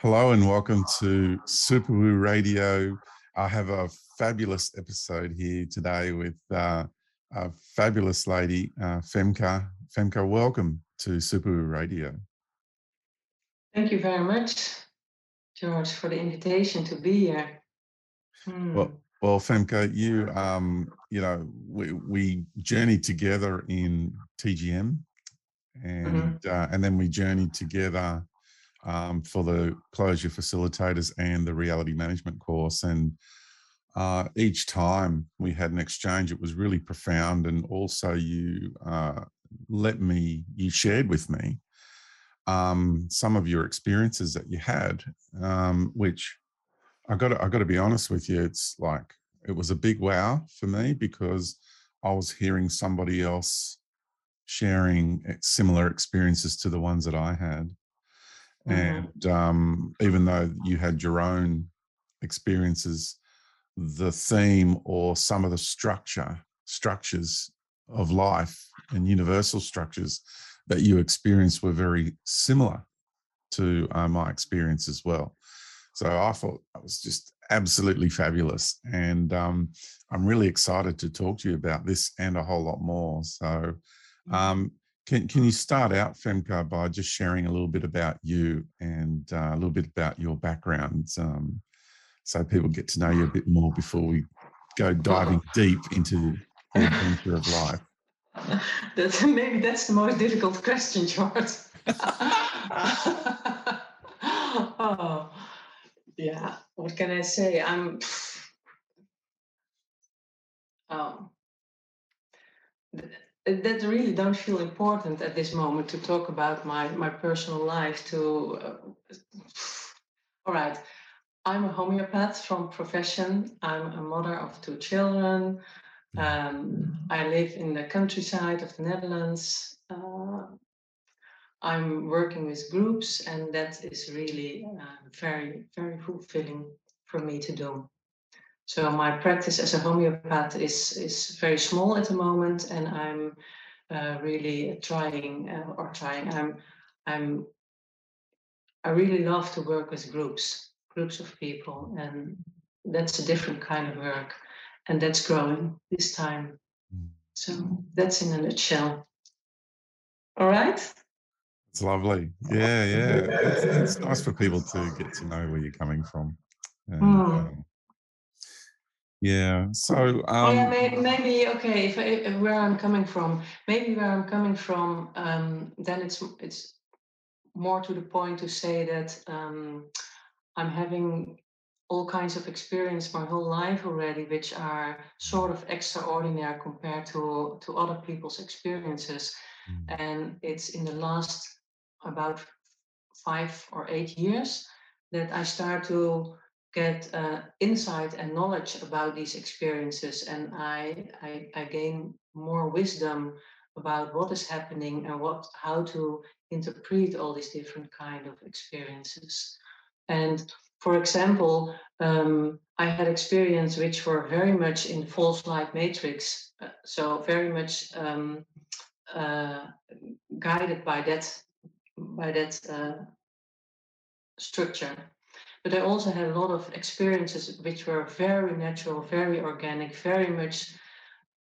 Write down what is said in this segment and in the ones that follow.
Hello and welcome to Super Woo Radio. I have a fabulous episode here today with uh, a fabulous lady, uh, Femka. Femke, welcome to Super Woo Radio. Thank you very much, George, for the invitation to be here. Hmm. Well, well, Femke, you um, you know, we, we journeyed together in TGM, and mm-hmm. uh, and then we journeyed together um, for the closure facilitators and the reality management course. And uh, each time we had an exchange, it was really profound. And also, you uh, let me, you shared with me um, some of your experiences that you had, um, which I got. I got to be honest with you. It's like it was a big wow for me because I was hearing somebody else sharing similar experiences to the ones that I had. Mm-hmm. And um, even though you had your own experiences, the theme or some of the structure, structures of life and universal structures that you experienced were very similar to uh, my experience as well. So I thought that was just absolutely fabulous. And um, I'm really excited to talk to you about this and a whole lot more. So, mm-hmm. um, can, can you start out, Femke, by just sharing a little bit about you and uh, a little bit about your background um, so people get to know you a bit more before we go diving deep into the adventure of life? That's, maybe that's the most difficult question, George. oh, yeah. What can I say? I'm. Um, that really don't feel important at this moment to talk about my my personal life to uh, all right i'm a homeopath from profession. I'm a mother of two children. Um, i live in the countryside of the netherlands. Uh, i'm working with groups and that is really uh, very very fulfilling for me to do so my practice as a homeopath is is very small at the moment, and I'm uh, really trying uh, or trying. I'm I'm I really love to work with groups, groups of people, and that's a different kind of work, and that's growing this time. Mm. So that's in a nutshell. All right. It's lovely. Yeah, yeah. It's, it's nice for people to get to know where you're coming from. And, mm. um, yeah. So um, oh, yeah, maybe, maybe okay. If, if, where I'm coming from, maybe where I'm coming from, um, then it's it's more to the point to say that um, I'm having all kinds of experience my whole life already, which are sort of extraordinary compared to to other people's experiences. Mm. And it's in the last about five or eight years that I start to get uh, insight and knowledge about these experiences and I, I, I gain more wisdom about what is happening and what how to interpret all these different kind of experiences. And for example um, i had experience which were very much in false light matrix uh, so very much um, uh, guided by that by that uh, structure but I also had a lot of experiences which were very natural, very organic, very much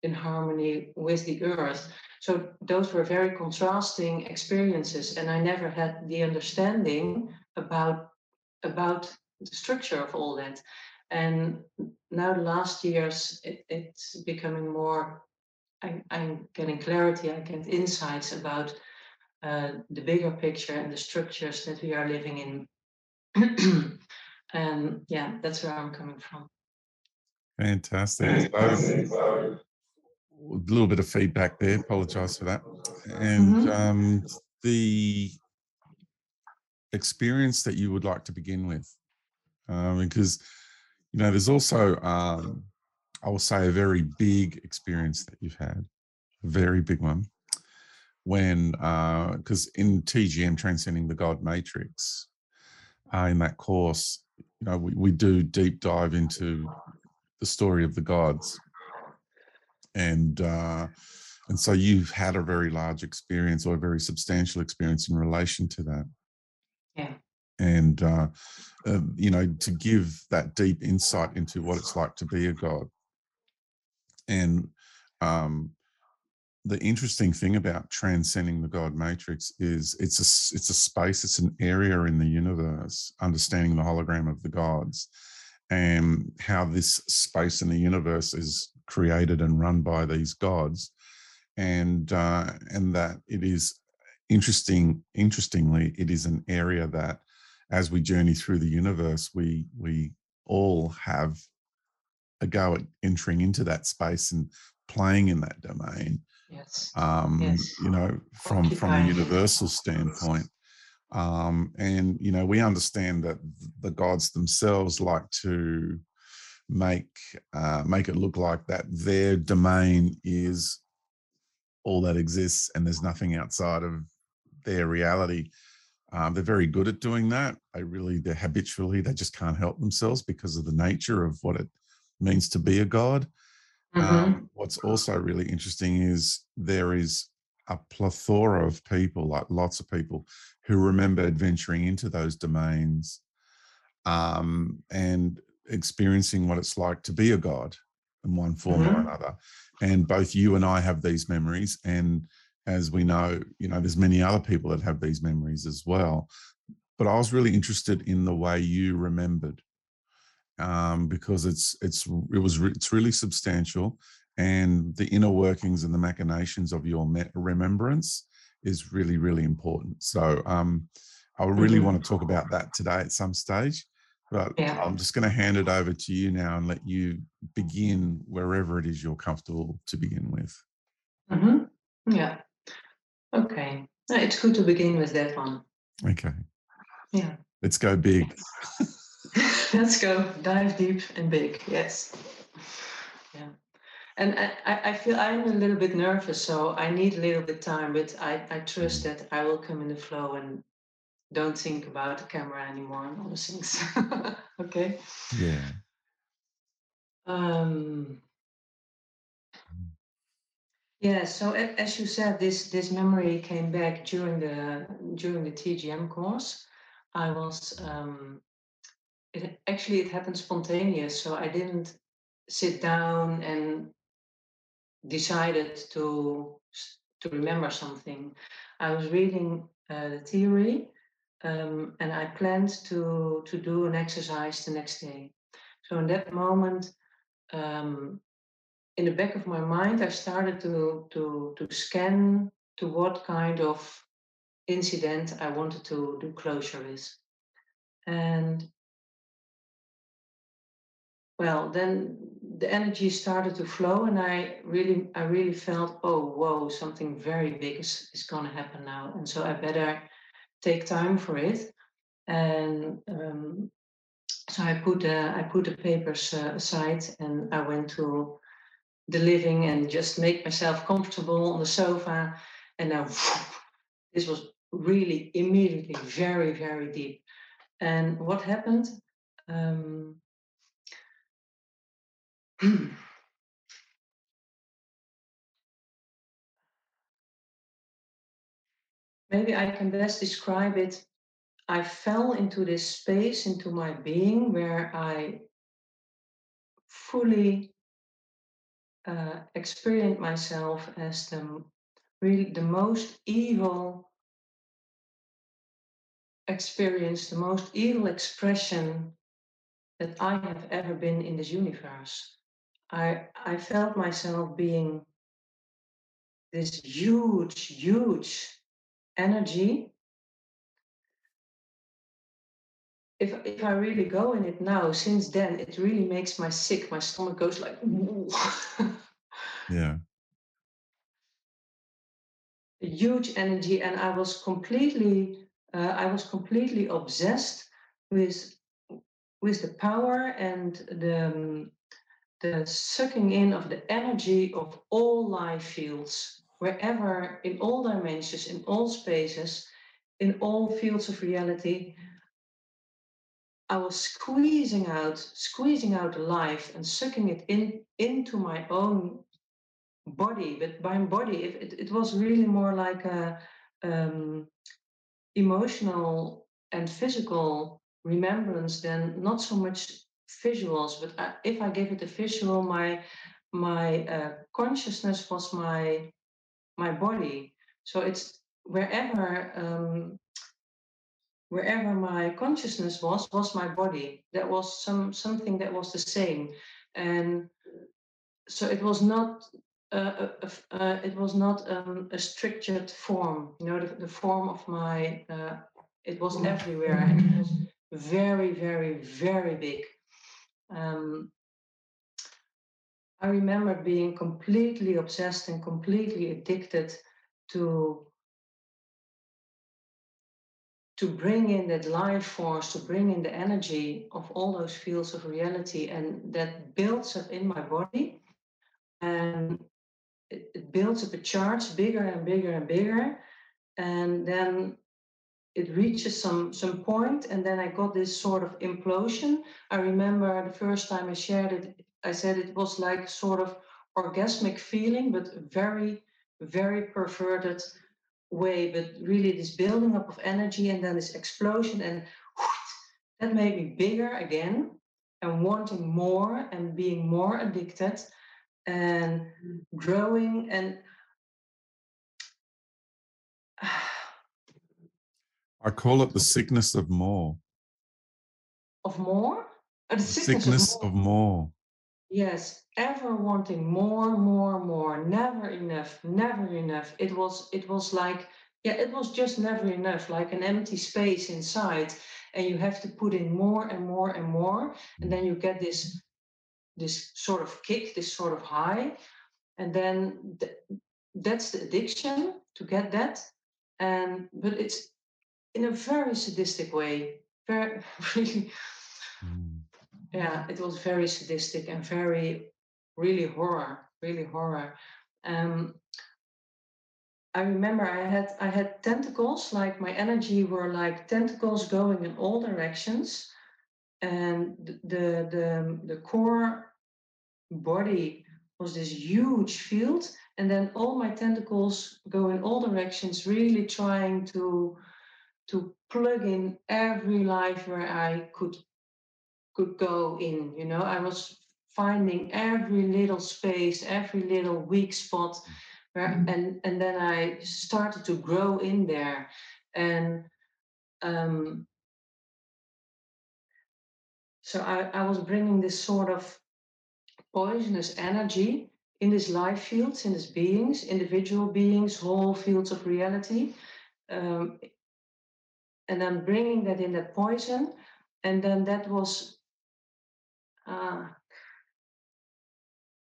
in harmony with the earth. So those were very contrasting experiences, and I never had the understanding about about the structure of all that. And now the last years, it, it's becoming more. I, am getting clarity. I get insights about uh, the bigger picture and the structures that we are living in and yeah, that's where I'm coming from. Fantastic. So, a little bit of feedback there. Apologize for that. And mm-hmm. um, the experience that you would like to begin with, um, because you know, there's also, um, I will say, a very big experience that you've had, a very big one. When, because uh, in TGM, Transcending the God Matrix, uh, in that course, you know, we, we do deep dive into the story of the gods. And uh, and so you've had a very large experience or a very substantial experience in relation to that. Yeah. and uh, uh, you know to give that deep insight into what it's like to be a god and um, the interesting thing about transcending the god matrix is it's a it's a space it's an area in the universe understanding the hologram of the gods and how this space in the universe is created and run by these gods. And uh, and that it is interesting interestingly it is an area that as we journey through the universe we we all have a go at entering into that space and playing in that domain yes um yes. you know from from a universal standpoint um and you know we understand that the gods themselves like to make uh make it look like that their domain is all that exists and there's nothing outside of their reality um, they're very good at doing that. They really, they're habitually, they just can't help themselves because of the nature of what it means to be a god. Mm-hmm. Um, what's also really interesting is there is a plethora of people, like lots of people, who remember adventuring into those domains um, and experiencing what it's like to be a god in one form Mm-hmm. or another. And both you and I have these memories, and as we know, you know, there's many other people that have these memories as well. But I was really interested in the way you remembered um, because it's it's it was re- it's really substantial, and the inner workings and the machinations of your me- remembrance is really really important. So um, I really Mhm. want to talk about that today at some stage. But Yeah. I'm just going to hand it over to you now and let you begin wherever it is you're comfortable to begin with. Mm-hmm. Yeah. Okay. It's good to begin with that one. Okay, Yeah. let's go big. Let's go dive deep and big. Yes. Yeah. And I, I feel I'm a little bit nervous, so I need a little bit time, but I, I trust that I will come in the flow and don't think about the camera anymore and all those things. okay. Yeah. Um, yeah, so as you said, this this memory came back during the during the TGM course. I was um, it actually it happened spontaneous, so I didn't sit down and decided to to remember something. I was reading uh, the theory, um, and I planned to to do an exercise the next day. So in that moment, um, in the back of my mind, I started to to to scan to what kind of incident I wanted to do closure with, and well, then the energy started to flow, and I really I really felt, oh whoa, something very big is is going to happen now, and so I better take time for it, and um, so I put uh, I put the papers uh, aside, and I went to the living and just make myself comfortable on the sofa. And now this was really immediately very, very deep. And what happened? Um, maybe I can best describe it. I fell into this space, into my being, where I fully uh, experienced myself as the really the most evil experience, the most evil expression that I have ever been in this universe. I, I felt myself being this huge, huge energy. If, if I really go in it now, since then, it really makes my sick. My stomach goes like, Yeah. a huge energy, and I was completely, uh, I was completely obsessed with, with the power and the, um, the sucking in of the energy of all life fields, wherever, in all dimensions, in all spaces, in all fields of reality. I was squeezing out, squeezing out the life and sucking it in into my own body. But by body, it, it, was really more like a um, emotional and physical remembrance than not so much visuals but I, if i gave it a visual my my uh, consciousness was my my body. So it's wherever um, wherever my consciousness was was my body. That was some something that was the same. And so it was not uh, uh, it was not um, a structured form you know the, the form of my uh, it was mm. everywhere and it was very very very big um, i remember being completely obsessed and completely addicted to to bring in that life force, to bring in the energy of all those fields of reality, and that builds up in my body. And it, it builds up a charge bigger and bigger and bigger. And then it reaches some some point and then i got this sort of implosion. I remember the first time i shared it i said it was like sort of orgasmic feeling but very very perverted way, but really this building up of energy and then this explosion and that made me bigger again and wanting more and being more addicted and mm. growing and I call it the sickness of more. Of more? Uh, the, sickness, sickness of, more. of more. Yes, ever wanting more, more, more, never enough, never enough. It was it was like yeah, it was just never enough, like an empty space inside, and you have to put in more and more and more, and then you get this this sort of kick, this sort of high, and then th- that's the addiction to get that, and but it's in a very sadistic way, very really. Mm yeah, it was very sadistic and very, really horror, really horror. Um, I remember I had I had tentacles, like my energy were like tentacles going in all directions, and the the the core body was this huge field, and then all my tentacles go in all directions, really trying to to plug in every life where I could could go in. You know, I was finding every little space, every little weak spot, where, mm-hmm. and and then I started to grow in there, and um, so I, I was bringing this sort of poisonous energy in these life fields, in these beings, individual beings, whole fields of reality. Um, and I'm bringing that in that poison, and then that was uh,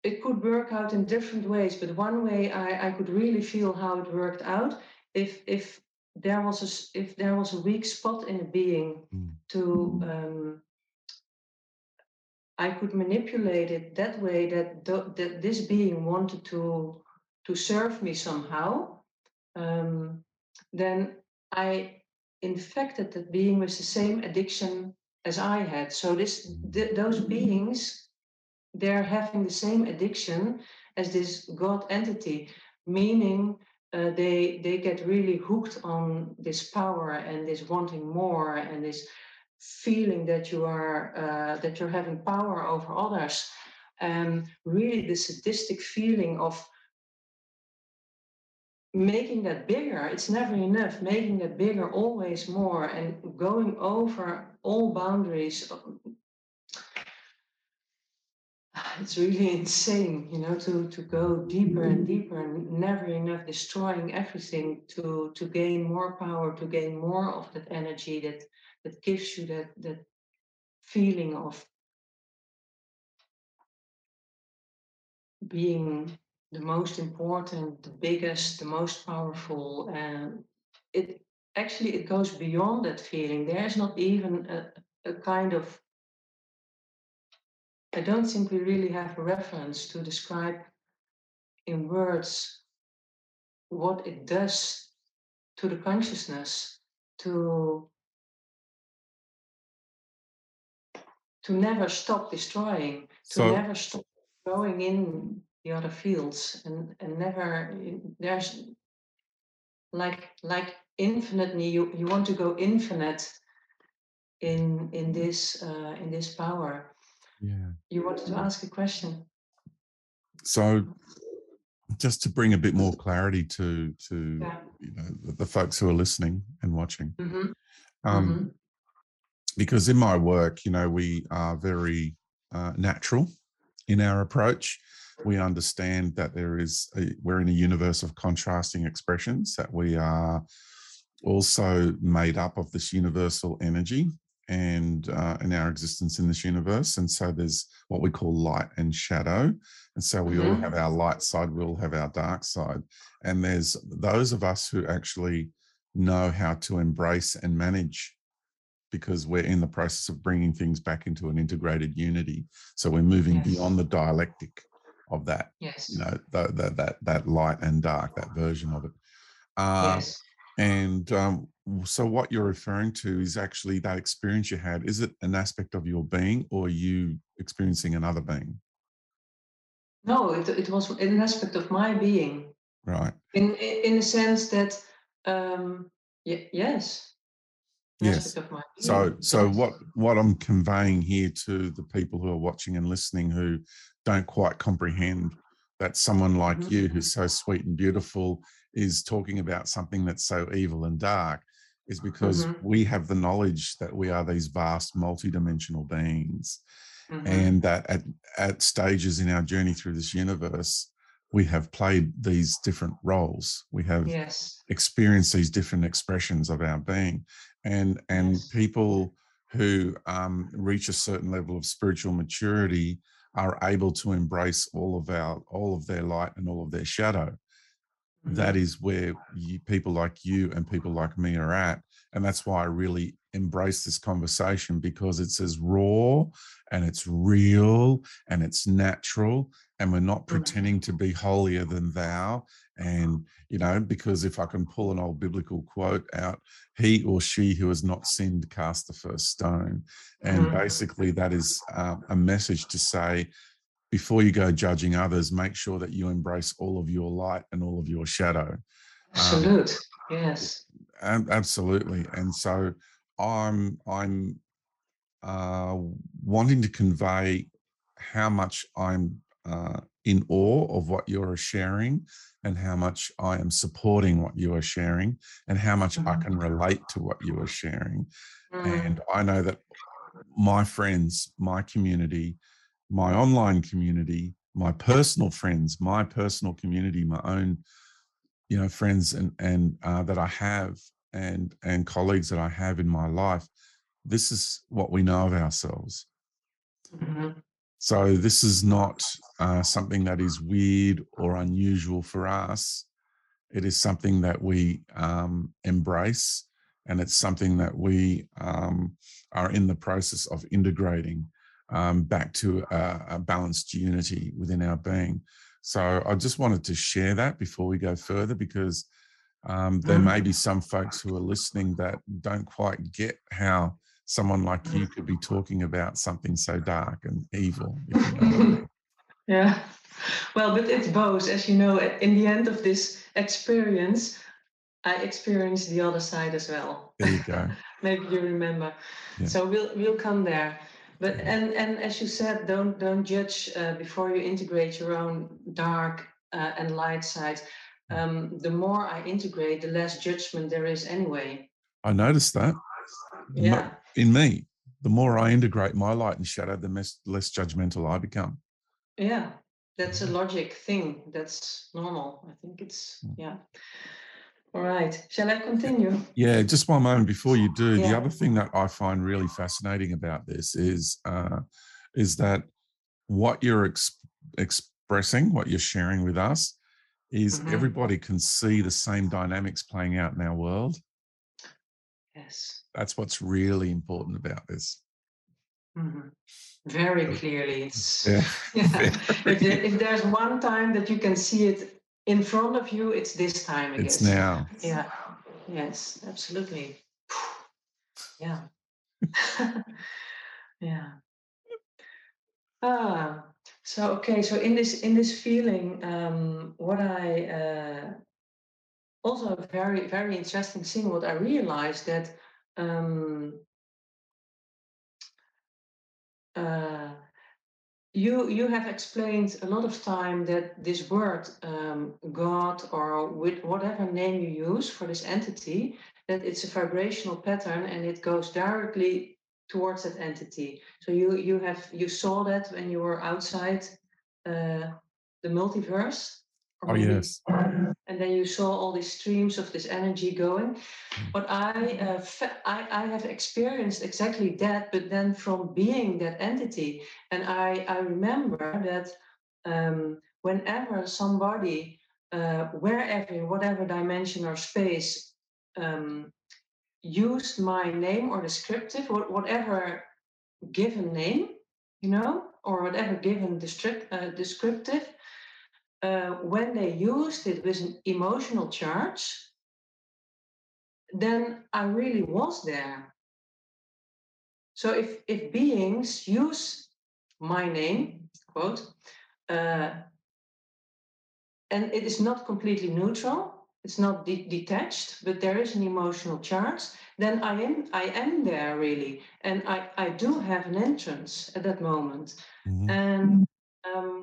it could work out in different ways, but one way I, I could really feel how it worked out if if there was a if there was a weak spot in a being mm. to um, I could manipulate it that way that th- that this being wanted to to serve me somehow, um, then I infected that being with the same addiction as I had. So this th- those beings, they're having the same addiction as this God entity, meaning uh, they they get really hooked on this power and this wanting more and this feeling that you are uh, that you're having power over others and really the sadistic feeling of making that bigger it's never enough. Making that bigger always more and going over all boundaries. It's really insane you know to to go deeper and mm-hmm. deeper and never enough destroying everything to to gain more power to gain more of that energy that that gives you that that feeling of being the most important, the biggest, the most powerful. And it actually it goes beyond that feeling. There's not even a, a kind of I don't think we really have a reference to describe in words what it does to the consciousness to to never stop destroying to so, never stop going in the other fields and and never there's like like infinitely you, you want to go infinite in in this uh, in this power. Yeah. You wanted to ask a question. So just to bring a bit more clarity to to Yeah. you know the, the folks who are listening and watching. hmm Um, hmm because in my work, you know, we are very uh, natural in our approach. We understand that there is a, we're in a universe of contrasting expressions. That we are also made up of this universal energy and uh, in our existence in this universe. And so there's what we call light and shadow. And so we all Mhm. have our light side, we all have our dark side. And there's those of us who actually know how to embrace and manage because we're in the process of bringing things back into an integrated unity. So we're moving Yes. beyond the dialectic of that, Yes. you know, that that that, that light and dark, that version of it. Uh, yes. and um, so what you're referring to is actually that experience you had. Is it an aspect of your being or are you experiencing another being? No, it, it was an aspect of my being. Right. In in the sense that um y- yes. an Yes. aspect of my So so what what I'm conveying here to the people who are watching and listening who don't quite comprehend that someone like you who's so sweet and beautiful is talking about something that's so evil and dark is because Mhm. we have the knowledge that we are these vast multidimensional beings Mhm. and that at, at stages in our journey through this universe we have played these different roles we have yes. experience these different expressions of our being and and Yes. people who um, reach a certain level of spiritual maturity are able to embrace all of our all of their light and all of their shadow that Mhm. is where you, people like you and people like me are at and that's why i really embrace this conversation because it's as raw and it's real and it's natural and we're not pretending to be holier than thou and you know because if i can pull an old biblical quote out he or she who has not sinned cast the first stone and Mhm. basically that is um, a message to say before you go judging others make sure that you embrace all of your light and all of your shadow um, Absolute. yes. Ab- absolutely and so i'm i'm uh, wanting to convey how much i'm uh, in awe of what you're sharing and how much i am supporting what you are sharing and how much i Mhm. can relate to what you are sharing Mm. and i know that my friends my community my online community my personal friends my personal community my own you know friends and and uh, that i have and and colleagues that i have in my life this is what we know of ourselves. Mhm. so this is not uh, something that is weird or unusual for us. It is something that we um, embrace and it's something that we um, are in the process of integrating um, back to a, a balanced unity within our being so i just wanted to share that before we go further because um, there may be some folks who are listening that don't quite get how someone like you could be talking about something so dark and evil you know I mean. yeah. Well, but it's both, as you know. In the end of this experience, I experienced the other side as well. there you go Maybe you remember. Yeah. So we'll we'll come there. But and and as you said, don't don't judge uh, before you integrate your own dark uh, and light side. Um, the more I integrate, the less judgment there is anyway. i noticed that Yeah. in me the more i integrate my light and shadow the less, less judgmental i become Yeah, that's a logic thing. That's normal. I think it's Mm. yeah. All right. Shall I continue? Yeah, just one moment before you do. The other thing that I find really fascinating about this is uh, is that what you're ex- expressing, what you're sharing with us, is Mhm. everybody can see the same dynamics playing out in our world. Yes. That's what's really important about this. Mhm. Very clearly. It's Yeah. yeah. If, there, if there's one time that you can see it in front of you, it's this time. I it's guess. now. Yeah. Yes. Absolutely. Yeah. yeah. Ah. So okay. So in this in this feeling, um, what I uh, also a very very interesting thing. What I realized that um, uh, you you have explained a lot of time that this word um, God or with whatever name you use for this entity, that it's a vibrational pattern and it goes directly towards that entity. So you you have you saw that when you were outside uh, the multiverse. Oh yes. And then you saw all these streams of this energy going. Mm. But I, uh, I, I have experienced exactly that, but then from being that entity. And I, I remember that um, whenever somebody, uh, wherever, in whatever dimension or space, um, used my name or descriptive, or whatever given name, you know, or whatever given uh, descriptive, uh, when they used it with an emotional charge, then I really was there. So if, if beings use my name, quote, uh, and it is not completely neutral, it's not de- detached, but there is an emotional charge, then I am I am there really, and I I do have an entrance at that moment, mm-hmm. and um,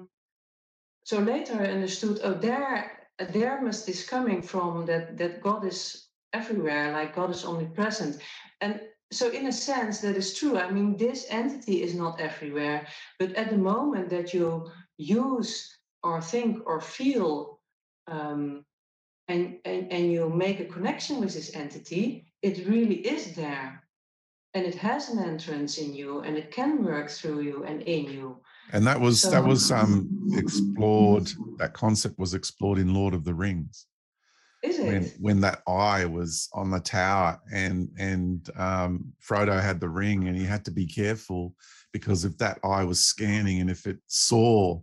so later I understood, oh, there, there must this coming from that that God is everywhere, like God is omnipresent, and so in a sense that is true. I mean, this entity is not everywhere, but at the moment that you use or think or feel, um, and, and and you make a connection with this entity, it really is there, and it has an entrance in you, and it can work through you and in you and that was so, that was um explored that concept was explored in lord of the rings is it? when when that eye was on the tower and and um frodo had the ring and he had to be careful because if that eye was scanning and if it saw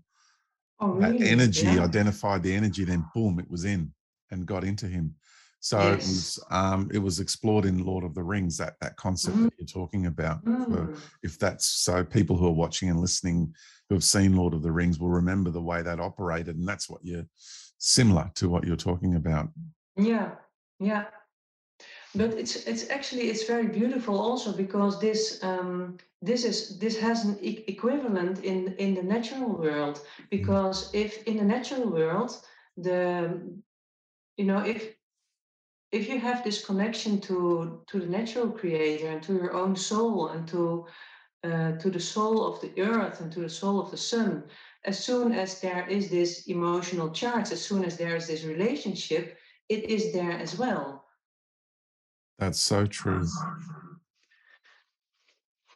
oh, really? that energy yeah. identified the energy then boom it was in and got into him so yes. it was um, it was explored in Lord of the Rings that that concept mm. that you're talking about. Mm. if that's so, people who are watching and listening who have seen Lord of the Rings will remember the way that operated, and that's what you're similar to what you're talking about. Yeah, yeah. But it's it's actually it's very beautiful also because this um, this is this has an e- equivalent in in the natural world mm. because if in the natural world the you know if if you have this connection to to the natural creator and to your own soul and to uh, to the soul of the earth and to the soul of the sun as soon as there is this emotional charge as soon as there is this relationship it is there as well. That's so true.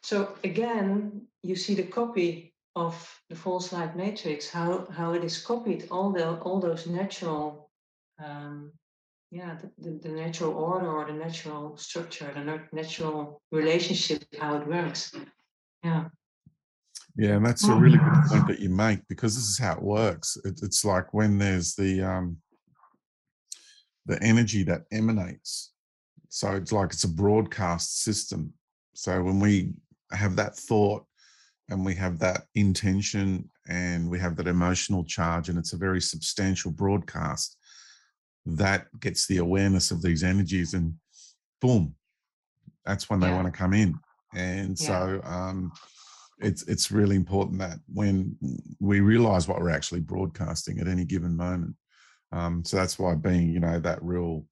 So again you see the copy of the false light matrix how how it is copied all the all those natural um, yeah the, the, the, natural order or the natural structure the natural relationship how it works. Yeah. Yeah and that's a really good point that you make because this is how it works. It, it's like when there's the um the energy that emanates. So it's like it's a broadcast system. So when we have that thought and we have that intention and we have that emotional charge and it's a very substantial broadcast that gets the awareness of these energies and boom that's when they yeah. want to come in and yeah. so um, it's it's really important that when we realize what we're actually broadcasting at any given moment um, so that's why being you know that real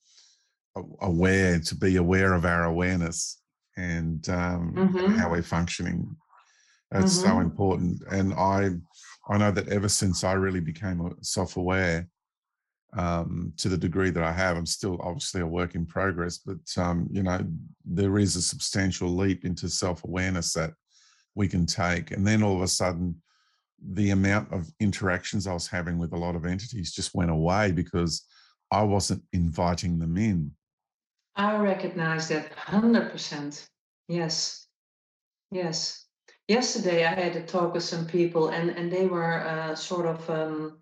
aware to be aware of our awareness and um, mm-hmm. how we're functioning that's mm-hmm. so important and i i know that ever since i really became self-aware um, to the degree that I have. I'm still obviously a work in progress, but um, you know, there is a substantial leap into self-awareness that we can take. And then all of a sudden, the amount of interactions I was having with a lot of entities just went away because I wasn't inviting them in. I recognize that 100%. Yes. Yes. Yesterday, I had a talk with some people, and, and they were uh, sort of um,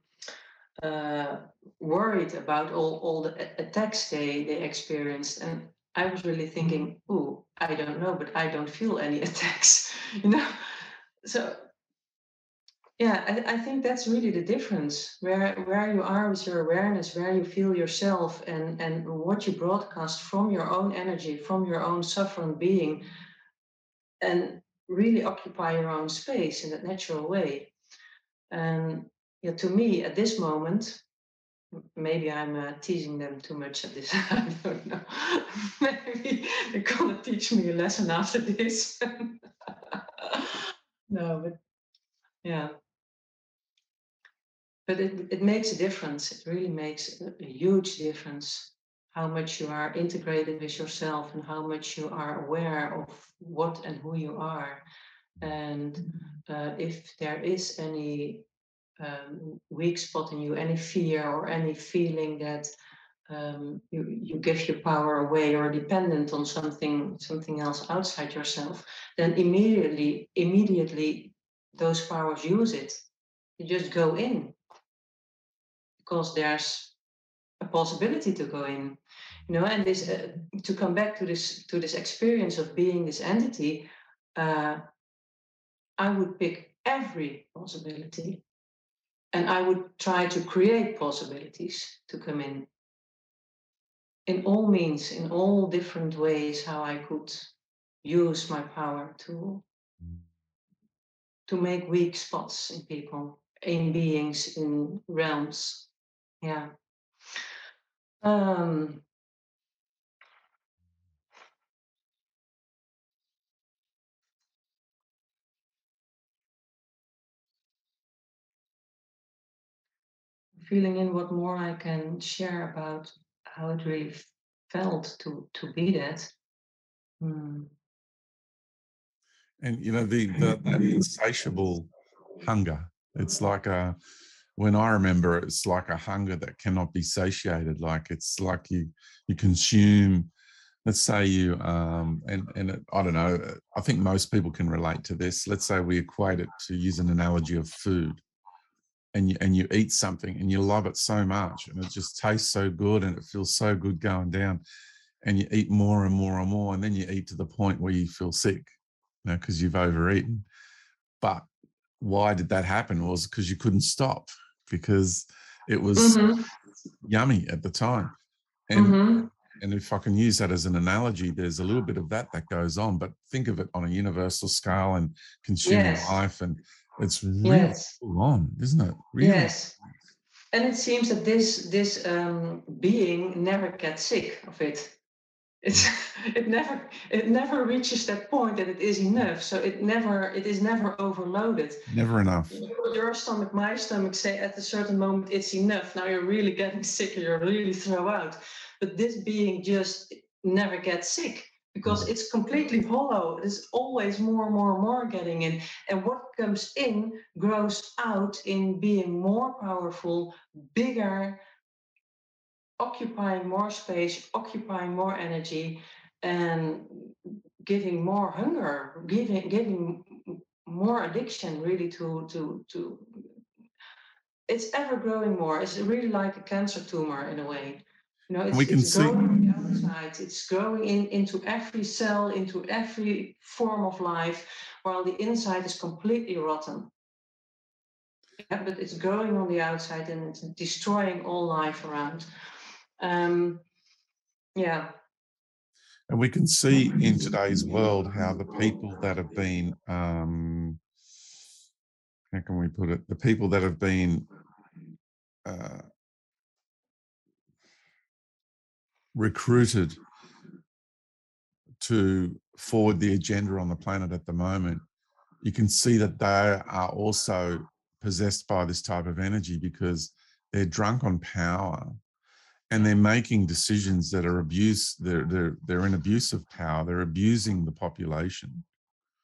uh, worried about all, all the attacks they, they experienced. And I was really thinking, oh, I don't know, but I don't feel any attacks, you know? So yeah, I, I think that's really the difference where where you are with your awareness, where you feel yourself and, and what you broadcast from your own energy, from your own sovereign being. And really occupy your own space in that natural way. And yeah, to me, at this moment, maybe I'm uh, teasing them too much at this. I don't know. maybe they're gonna teach me a lesson after this. no, but yeah. But it, it makes a difference. It really makes a, a huge difference how much you are integrated with yourself and how much you are aware of what and who you are. And uh, if there is any um, weak spot in you, any fear or any feeling that um, you, you give your power away or dependent on something something else outside yourself, then immediately immediately those powers use it. You just go in because there's a possibility to go in you know and this uh, to come back to this to this experience of being this entity uh, i would pick every possibility and i would try to create possibilities to come in. In all means in all different ways how i could use my power to to make weak spots in people in beings in realms. Yeah. Um, feeling in what more I can share about how it really felt to to be that. Mm. And you know the, the that insatiable hunger. It's like a when I remember it's like a hunger that cannot be satiated. Like it's like you you consume. Let's say you um, and and it, I don't know. I think most people can relate to this. Let's say we equate it to use an analogy of food and you and you eat something and you love it so much and it just tastes so good and it feels so good going down and you eat more and more and more and then you eat to the point where you feel sick you know because you've overeaten but why did that happen was because you couldn't stop because it was mm-hmm. yummy at the time and mm-hmm. and if i can use that as an analogy there's a little bit of that that goes on but think of it on a universal scale and consumer yes. life and it's really yes. on, isn't it? Really? Yes. And it seems that this this um, being never gets sick of it. It's it never it never reaches that point that it is enough. So it never it is never overloaded. Never enough. Your stomach, my stomach say at a certain moment it's enough. Now you're really getting sick. You're really throw out. But this being just never gets sick because hmm. it's completely hollow. There's always more and more and more getting in. And what comes in grows out in being more powerful, bigger, occupying more space, occupying more energy, and giving more hunger, giving giving more addiction really to to to it's ever growing more. It's really like a cancer tumor in a way. You know, it's, we can it's see outside. It's growing in, into every cell, into every form of life, while the inside is completely rotten. Yeah, but it's growing on the outside and it's destroying all life around. Um, yeah. And we can see in today's world how the people that have been, um, how can we put it? The people that have been uh, recruited to forward the agenda on the planet at the moment, you can see that they are also possessed by this type of energy because they're drunk on power and they're making decisions that are abuse they're they're they're in abuse of power they're abusing the population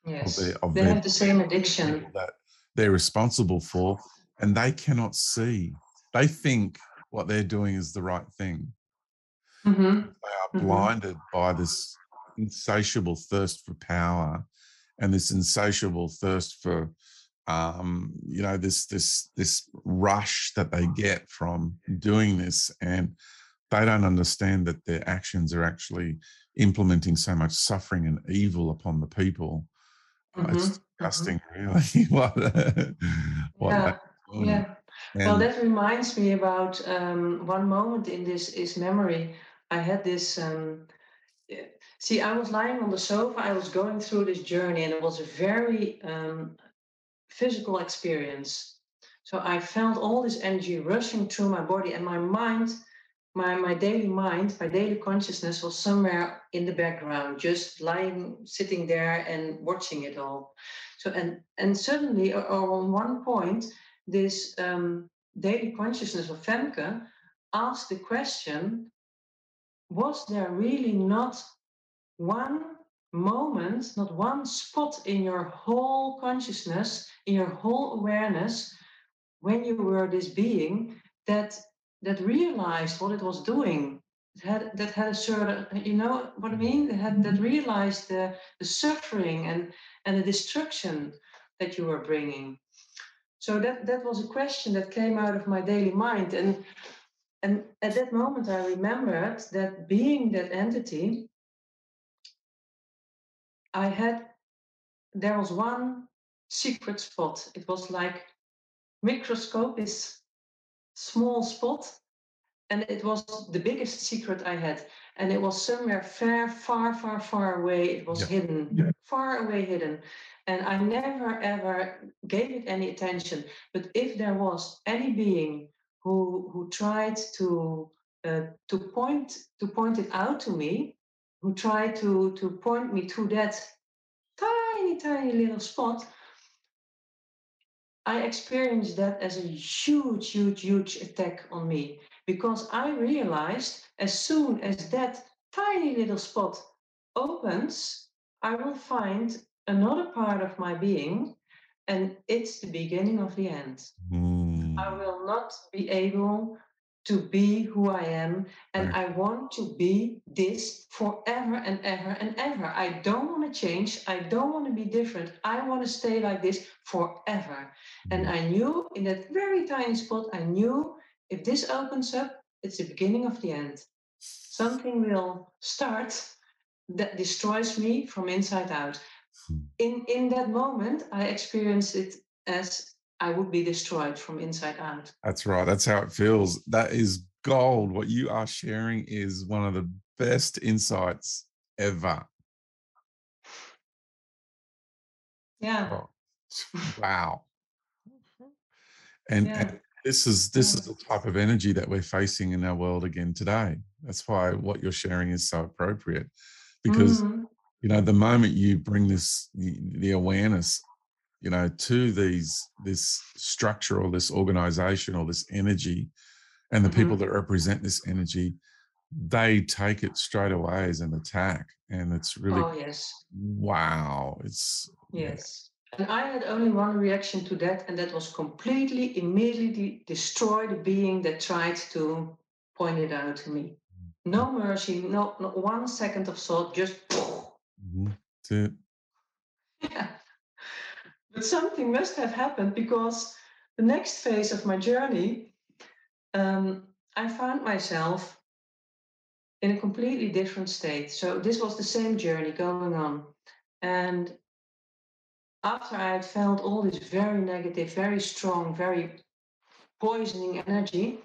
yes of their, of they have the same addiction. that they're responsible for and they cannot see. They think what they're doing is the right thing Mm-hmm. They are mm-hmm. blinded by this insatiable thirst for power and this insatiable thirst for um, you know this this this rush that they get from doing this and they don't understand that their actions are actually implementing so much suffering and evil upon the people mm-hmm. it's mm-hmm. disgusting really what, what yeah, yeah. And well that reminds me about um, one moment in this is memory I had this. Um, see, I was lying on the sofa. I was going through this journey, and it was a very um, physical experience. So I felt all this energy rushing through my body, and my mind, my my daily mind, my daily consciousness was somewhere in the background, just lying, sitting there, and watching it all. So and and suddenly, or, or on one point, this um, daily consciousness of Femke asked the question was there really not one moment, not one spot in your whole consciousness, in your whole awareness, when you were this being that that realized what it was doing, that had, that had a certain, you know what I mean? That, had, that mm-hmm. realized the, the suffering and, and the destruction that you were bringing. So that, that was a question that came out of my daily mind. And and at that moment, I remembered that being that entity, I had, there was one secret spot. It was like microscope is small spot and it was the biggest secret I had. And it was somewhere far, far, far, far away. It was yeah. hidden, yeah. far away hidden. And I never ever gave it any attention. But if there was any being who who tried to uh, to point to point it out to me, who tried to to point me to that tiny tiny little spot. I experienced that as a huge, huge, huge attack on me because I realized as soon as that tiny little spot opens, I will find another part of my being, and it's the beginning of the end. Mm. I will not be able to be who I am. And right. I want to be this forever and ever and ever. I don't want to change. I don't want to be different. I want to stay like this forever. And I knew in that very tiny spot, I knew if this opens up, it's the beginning of the end. Something will start that destroys me from inside out. Hmm. In in that moment, I experienced it as I would be destroyed from inside out. That's right. That's how it feels. That is gold. What you are sharing is one of the best insights ever. Yeah. Oh, wow. And, yeah. and, this is this yeah. is the type of energy that we're facing in our world again today. That's why what you're sharing is so appropriate. Because mm-hmm. you know, the moment you bring this the, the awareness you know to these this structure or this organization or this energy and the mm-hmm. people that represent this energy they take it straight away as an attack and it's really oh yes wow it's yes yeah. and i had only one reaction to that and that was completely immediately destroy the being that tried to point it out to me no mm. mercy no not one second of thought just mm-hmm. That's it. yeah but something must have happened because the next phase of my journey, um, I found myself in a completely different state. So this was the same journey going on. And after I had felt all this very negative, very strong, very poisoning energy,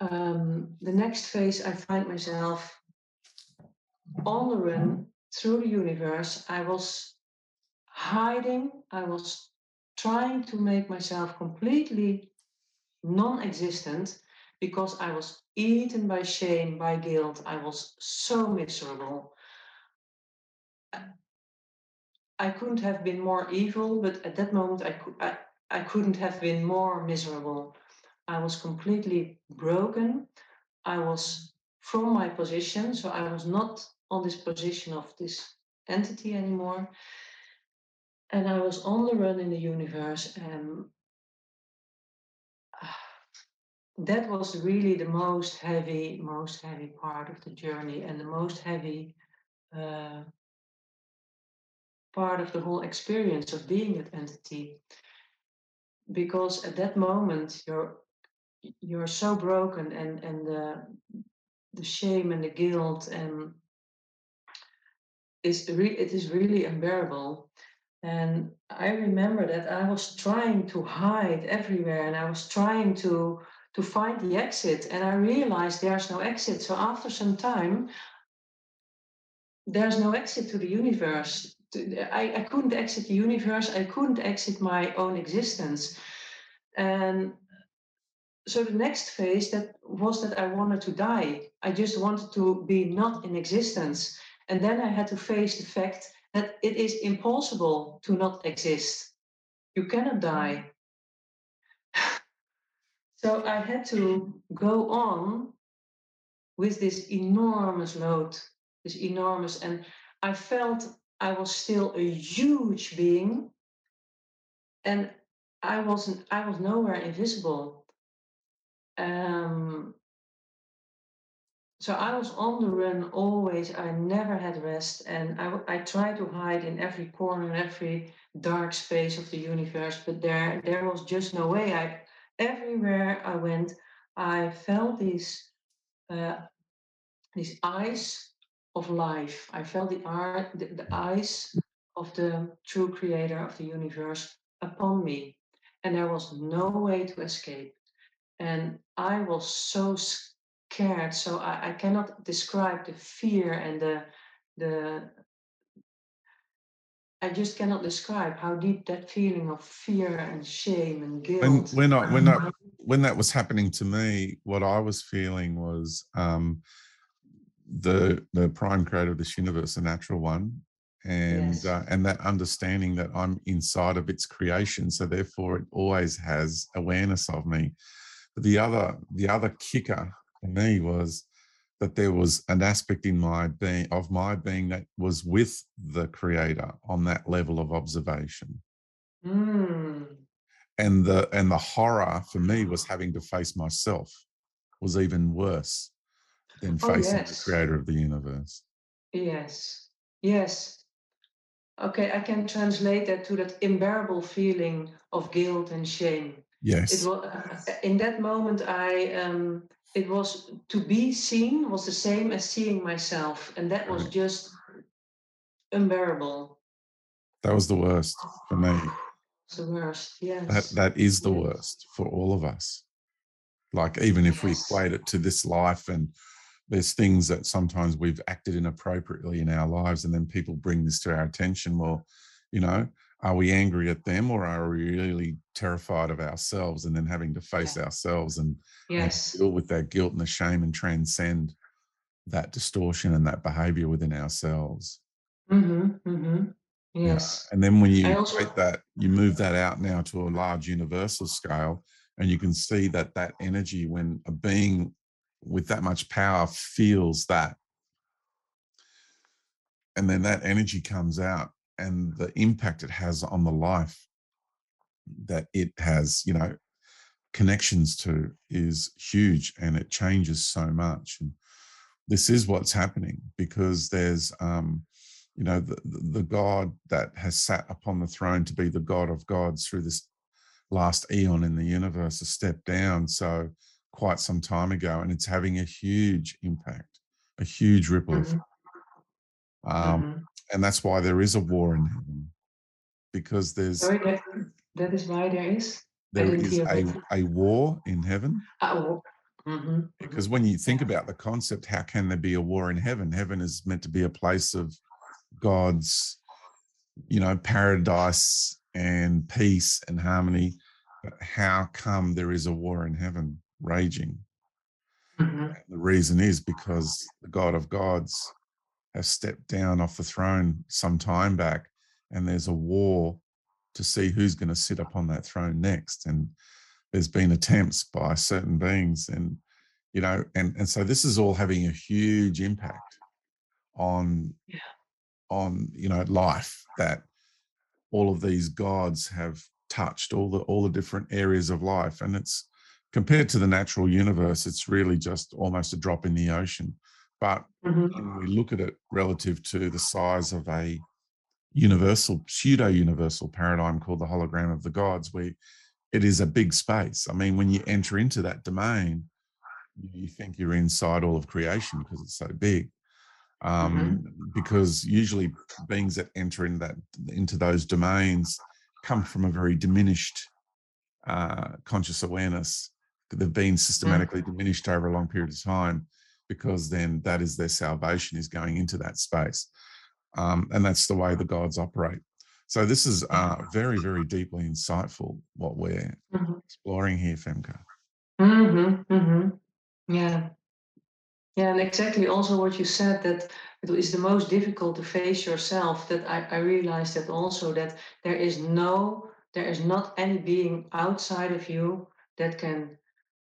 um, the next phase I find myself on the run through the universe. I was hiding. I was trying to make myself completely non existent because I was eaten by shame, by guilt. I was so miserable. I couldn't have been more evil, but at that moment I, could, I, I couldn't have been more miserable. I was completely broken. I was from my position, so I was not on this position of this entity anymore and I was on the run in the universe, and that was really the most heavy, most heavy part of the journey, and the most heavy uh, part of the whole experience of being that entity. Because at that moment, you're you're so broken, and and the the shame and the guilt and is re- it is really unbearable and I remember that I was trying to hide everywhere and I was trying to to find the exit and I realized there's no exit. So after some time, there's no exit to the universe. I, I couldn't exit the universe. I couldn't exit my own existence. And so the next phase that was that I wanted to die. I just wanted to be not in existence. And then I had to face the fact that it is impossible to not exist. You cannot die. so I had to go on with this enormous load, this enormous, and I felt I was still a huge being, and I wasn't. I was nowhere invisible. Um, so I was on the run always. I never had rest, and I, I tried to hide in every corner, in every dark space of the universe. But there, there was just no way. I everywhere I went, I felt these, uh, these eyes of life. I felt the art, the, the eyes of the true creator of the universe upon me, and there was no way to escape. And I was so scared. So I, I cannot describe the fear and the the I just cannot describe how deep that feeling of fear and shame and guilt. When when I, when I, when that was happening to me, what I was feeling was um, the the prime creator of this universe, the natural one, and yes. uh, and that understanding that I'm inside of its creation, so therefore it always has awareness of me. But the other the other kicker for me was that there was an aspect in my being of my being that was with the creator on that level of observation. Mm. and the and the horror for me was having to face myself was even worse than oh, facing yes. the creator of the universe. Yes. Yes. Okay i can translate that to that unbearable feeling of guilt and shame. Yes. it was in that moment i um it was to be seen was the same as seeing myself and that was just unbearable. That was the worst for me. It's the worst yes. That that is the yes. worst for all of us. Like even if yes. we equate it to this life and there's things that sometimes we've acted inappropriately in our lives and then people bring this to our attention well you know are we angry at them or are we really terrified of ourselves and then having to face yeah. ourselves and, yes. and deal with that guilt and the shame and transcend that distortion and that behavior within ourselves mm-hmm, mm-hmm. yes yeah. and then when you also, create that you move that out now to a large universal scale and you can see that that energy when a being with that much power feels that and then that energy comes out and the impact it has on the life that it has, you know, connections to is huge and it changes so much. And this is what's happening because there's, um, you know, the, the God that has sat upon the throne to be the God of gods through this last eon in the universe has stepped down. So quite some time ago, and it's having a huge impact, a huge ripple mm-hmm. Um, mm-hmm. and that's why there is a war in heaven because there's Sorry, that, that is why there is there is a, a war in heaven. Oh. mm-hmm. because when you think about the concept how can there be a war in heaven? Heaven is meant to be a place of god's you know paradise and peace and harmony. But how come there is a war in heaven raging? Mm-hmm. the reason is because the god of gods have stepped down off the throne some time back, and there's a war to see who's going to sit upon that throne next. And there's been attempts by certain beings, and you know, and and so this is all having a huge impact on yeah. on you know life that all of these gods have touched all the all the different areas of life and it's compared to the natural universe it's really just almost a drop in the ocean but mm-hmm. when we look at it relative to the size of a universal, pseudo universal paradigm called the hologram of the gods, we it is a big space. I mean, when you enter into that domain, you think you're inside all of creation because it's so big. Um, mm-hmm. Because usually beings that enter in that into those domains come from a very diminished uh, conscious awareness. They've been mm. systematically mm-hmm. diminished over a long period of time because then that is their salvation is going into that space. Um, and that's the way the gods operate. So this is uh, very, very deeply insightful what we're mm-hmm. exploring here, Femke. Mm-hmm, mm-hmm. Yeah. Yeah, and exactly also what you said that it is the most difficult to face yourself. That I, I realized that also that there is no, there is not any being outside of you that can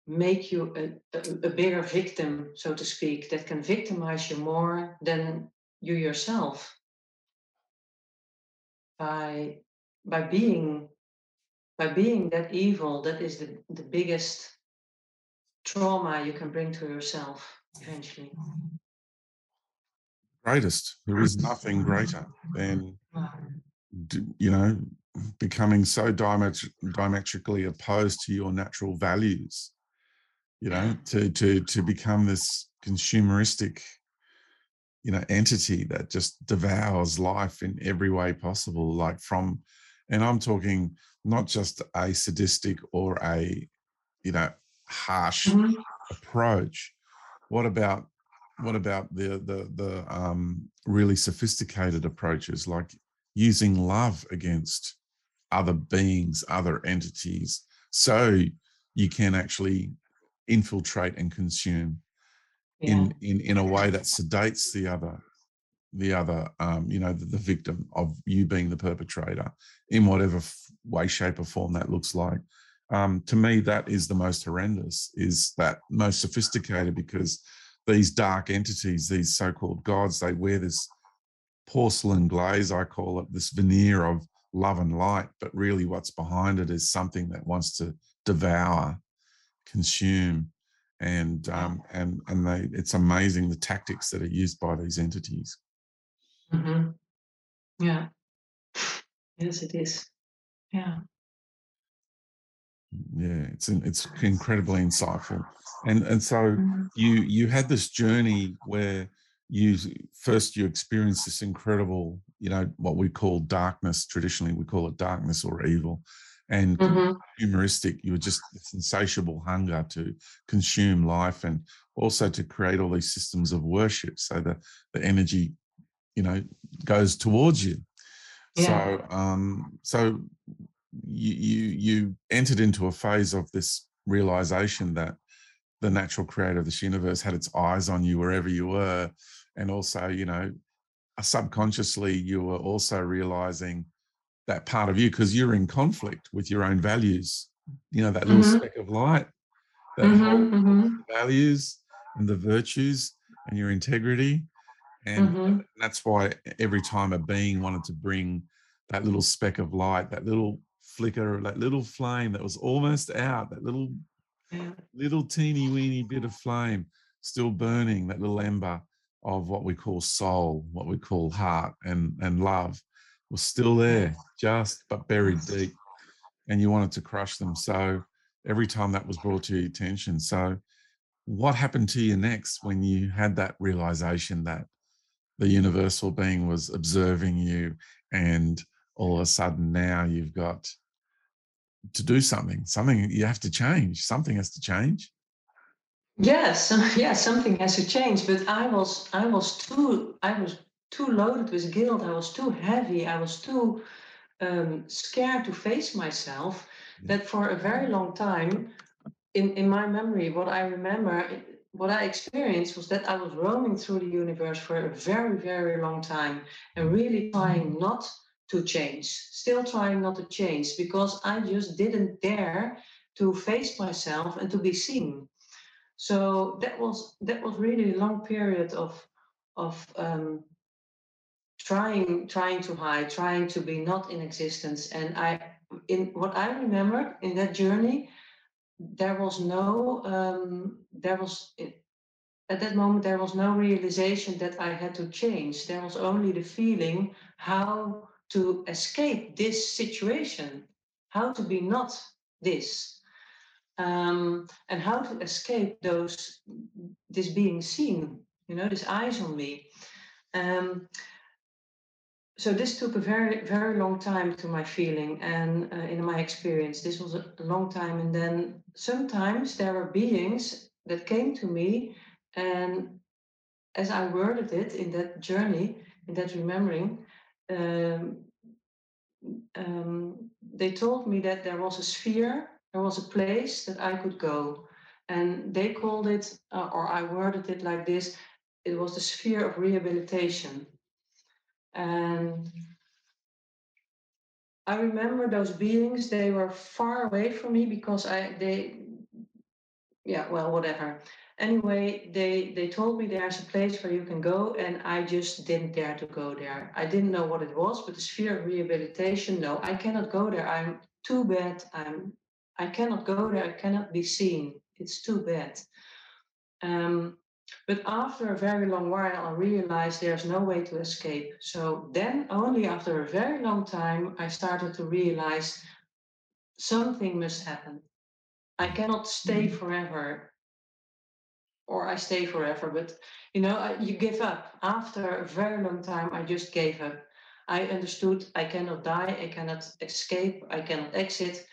make you a, a, a bigger victim, so to speak, that can victimize you more than you yourself by by being by being that evil that is the, the biggest trauma you can bring to yourself eventually. Greatest there is mm. nothing greater than you know becoming so diametri- diametrically opposed to your natural values you know to to to become this consumeristic you know entity that just devours life in every way possible like from and i'm talking not just a sadistic or a you know harsh mm-hmm. approach what about what about the the the um really sophisticated approaches like using love against other beings other entities so you can actually infiltrate and consume yeah. in in in a way that sedates the other the other um, you know the, the, victim of you being the perpetrator in whatever f- way shape or form that looks like um, to me that is the most horrendous is that most sophisticated because these dark entities these so-called gods they wear this porcelain glaze i call it this veneer of love and light but really what's behind it is something that wants to devour consume and um, and and they it's amazing the tactics that are used by these entities. Mm-hmm. yeah. Yes it is. Yeah. Yeah it's it's incredibly insightful. And and so mm-hmm. you you had this journey where you first you experience this incredible you know what we call darkness traditionally we call it darkness or evil and mm-hmm. humoristic. You were just this insatiable hunger to consume life and also to create all these systems of worship so that the energy, you know, goes towards you. Yeah. So um, so you, you you entered into a phase of this realization that the natural creator of this universe had its eyes on you wherever you were. And also, you know, subconsciously you were also realizing that part of you because you're in conflict with your own values. You know, that little mm-hmm. speck of light that mm-hmm, mm-hmm. values and the virtues and your integrity. And mm-hmm. that's why every time a being wanted to bring that little speck of light, that little flicker, that little flame that was almost out, that little yeah. little teeny weeny bit of flame still burning, that little ember of what we call soul, what we call heart and, and love was still there, just but buried deep, and you wanted to crush them. So every time that was brought to your attention. So, what happened to you next when you had that realization that the universal being was observing you, and all of a sudden now you've got to do something, something you have to change, something has to change? Yes, yes, something has to change. But I was, I was too, I was too loaded with guilt. I was too heavy. I was too um, scared to face myself that for a very long time, in, in my memory, what I remember, what I experienced was that I was roaming through the universe for a very, very long time and really trying not to change, still trying not to change because I just didn't dare to face myself and to be seen. So that was that was really a long period of of um, trying trying to hide trying to be not in existence. And i in what i remember in that journey there was no um, there was at that moment there was no realization that i had to change. There was only the feeling how to escape this situation how to be not this um, and how to escape those this being seen you know this eyes on me. Um, so this took a very very long time to my feeling and uh, in my experience this was a long time and then sometimes there were beings that came to me And as I worded it in that journey, in that remembering, um, um, they told me that there was a sphere, there was a place that I could go. And they called it, uh, or I worded it like this it was the sphere of rehabilitation. And I remember those beings, they were far away from me because I, they, yeah, well, whatever. Anyway, they, they told me there's a place where you can go, and I just didn't dare to go there. I didn't know what it was, but the sphere of rehabilitation, no, I cannot go there. I'm too bad. I'm, I cannot go there. I cannot be seen. It's too bad. Um, but after a very long while, I realized there's no way to escape. So then, only after a very long time, I started to realize something must happen. I cannot stay mm-hmm. forever, or I stay forever, but you know, you give up. After a very long time, I just gave up. I understood I cannot die, I cannot escape, I cannot exit.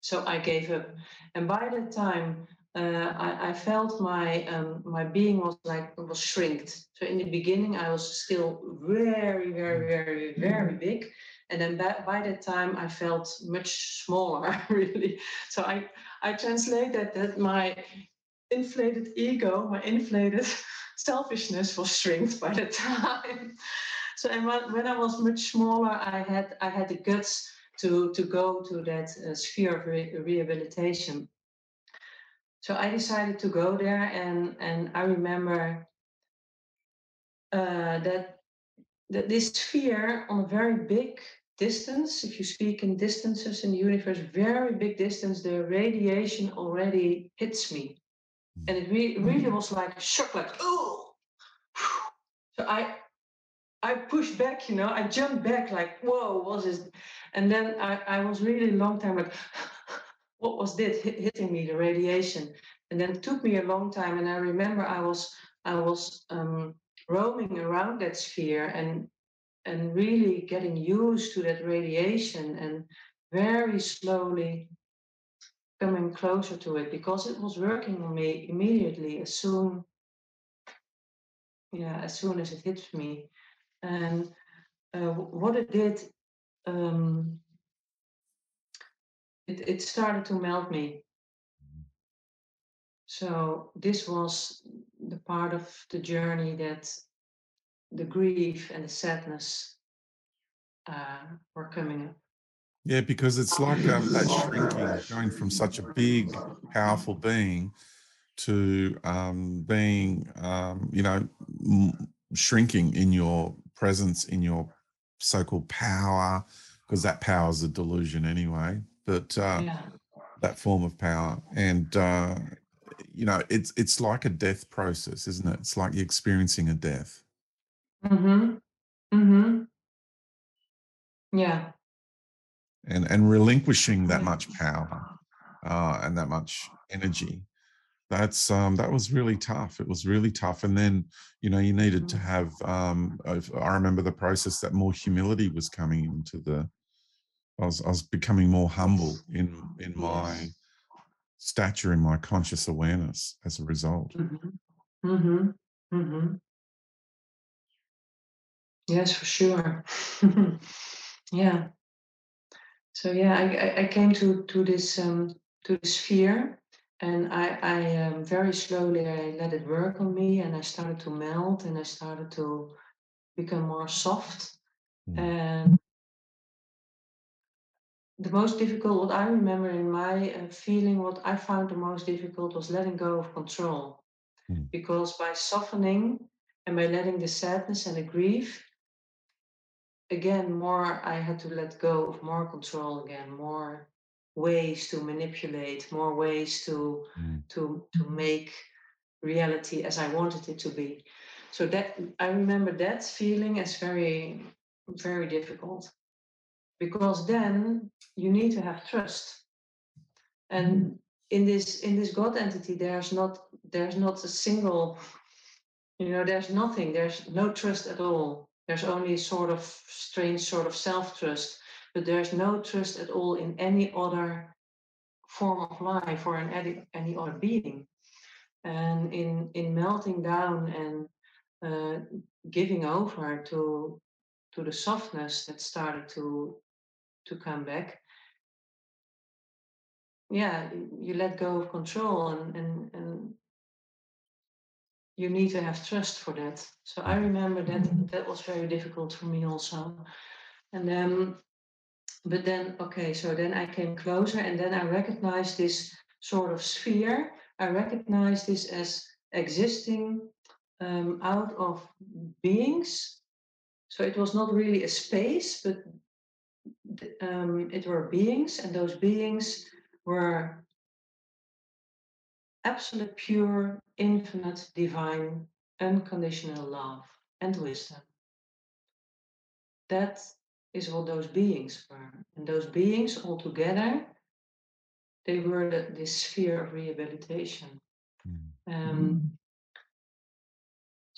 So I gave up. And by the time uh, I, I, felt my um, my being was like was shrinked. So in the beginning, I was still very, very, very, very big, and then by, by that time, I felt much smaller, really. So I I translated that my inflated ego, my inflated selfishness, was shrinked by the time. So and when, when I was much smaller, I had I had the guts to to go to that uh, sphere of re- rehabilitation so I decided to go there, and and I remember uh, that that this sphere on a very big distance, if you speak in distances in the universe, very big distance, the radiation already hits me, and it re- really was like a shock, like oh. So I I pushed back, you know, I jumped back like, whoa, was this? And then I, I was really long time like, what was this hitting me, the radiation? And then it took me a long time. And I remember I was I was um, roaming around that sphere and and really getting used to that radiation and very slowly coming closer to it because it was working on me immediately as soon yeah as soon as it hit me and uh, what it did um, it, it started to melt me. So this was the part of the journey that the grief and the sadness uh, were coming up. Yeah, because it's like um, that shrinking, going from such a big, powerful being to um, being, um, you know, m- shrinking in your presence, in your so-called power, because that power is a delusion anyway that uh, yeah. that form of power. And uh, you know it's it's like a death process isn't it? It's like you're experiencing a death. Mm-hmm. Mm-hmm. Yeah. And and relinquishing that much power uh, and that much energy. That's um that was really tough. It was really tough. And then you know you needed to mm-hmm. have um i remember the process that more humility was coming into the I was, I was becoming more humble in in my stature in my conscious awareness as a result. Mm-hmm. Mm-hmm. Mm-hmm. Yes, for sure. yeah. So yeah, I, I came to to this um, to this fear, and I I um, very slowly I let it work on me, and I started to melt, and I started to become more soft, mm. and the most difficult, what I remember in my uh, feeling, what I found the most difficult was letting go of control. Mm. Because by softening and by letting the sadness and the grief, again, more I had to let go of more control again, more ways to manipulate, more ways to mm. to to make reality as I wanted it to be. So that I remember that feeling as very, very difficult because then you need to have trust. And mm-hmm. in this in this god entity there's not there's not a single you know there's nothing. There's no trust at all. There's only a sort of strange sort of self-trust but there's no trust at all in any other form of life or in any, any other being. And in in melting down and uh, giving over to to the softness that started to to come back. Yeah you let go of control and and, and you need to have trust for that. So i remember that that was very difficult for me also. And then but then okay so then i came closer and then i recognized this sort of sphere. I recognized this as existing um, out of beings. So it was not really a space but um, it were beings and those beings were absolute pure infinite divine unconditional love and wisdom that is what those beings were. And those beings all together, they were the, this sphere of rehabilitation. Mm. Um,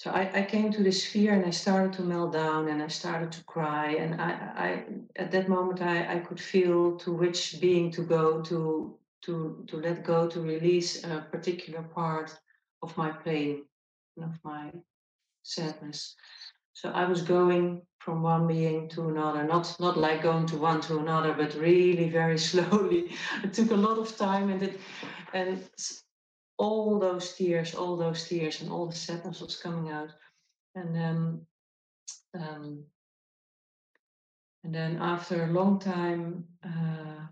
so I, I, came to this sphere and I started to melt down and I started to cry. And I, I at that moment I, I could feel to which being to go to to to let go to release a particular part of my pain and of my sadness. So I was going from one being to another, not not like going to one to another, but really very slowly. it took a lot of time, and it and all those tears, all those tears, and all the sadness was coming out, and then um, and then after a long time. Uh,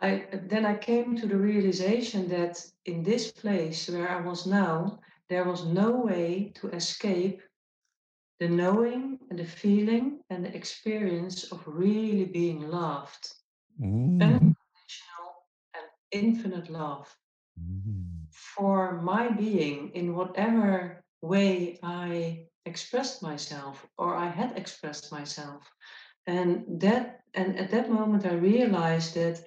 I, then I came to the realization that in this place where I was now, there was no way to escape the knowing and the feeling and the experience of really being loved. Mm. Unconditional and infinite love mm. for my being in whatever way I expressed myself or I had expressed myself. And that and at that moment I realized that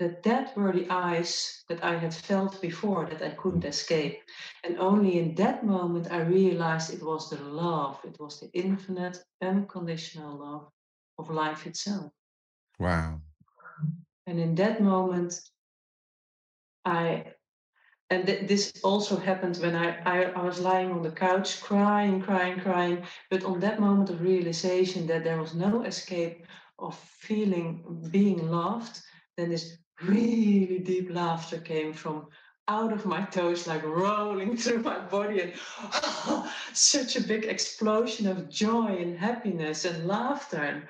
that that were the eyes that I had felt before that I couldn't escape. And only in that moment I realized it was the love, it was the infinite, unconditional love of life itself. Wow. And in that moment, I, and th- this also happened when I, I, I was lying on the couch crying, crying, crying. But on that moment of realization that there was no escape of feeling being loved, then this really deep laughter came from out of my toes, like rolling through my body, and oh, such a big explosion of joy and happiness and laughter. And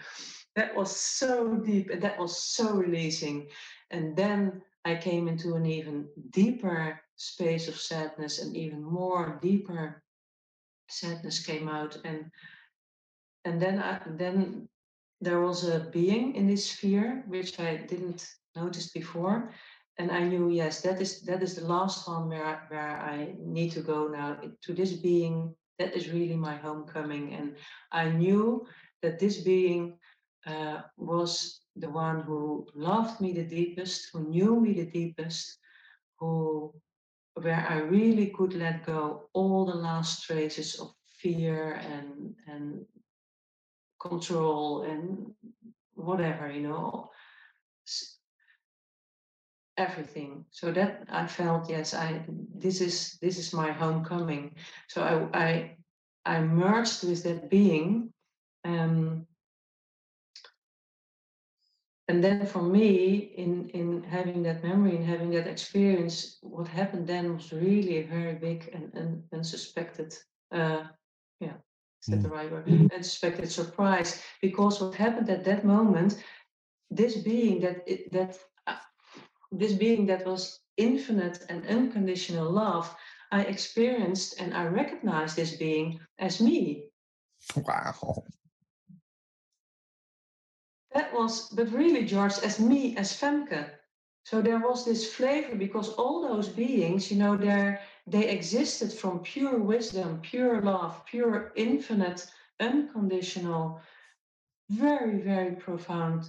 that was so deep and that was so releasing. And then I came into an even deeper space of sadness, and even more deeper sadness came out. And and then I, then there was a being in this sphere which I didn't noticed before. And I knew, yes, that is that is the last one where where I need to go now to this being. That is really my homecoming, and I knew that this being uh, was the one who loved me the deepest, who knew me the deepest, who where I really could let go all the last traces of fear and and control and whatever you know everything. So that i felt yes i this is this is my homecoming. So i i i merged with that being um, and then for me in in having that memory and having that experience what happened then was really a very big and, and unsuspected uh yeah is that mm. the right word? Unsuspected surprise. Because what happened at that moment this being that it, that this being that was infinite and unconditional love, I experienced and I recognized this being as me. Wow. That was, but really, George, as me, as Femke. So there was this flavor because all those beings, you know, they they existed from pure wisdom, pure love, pure infinite, unconditional, very, very profound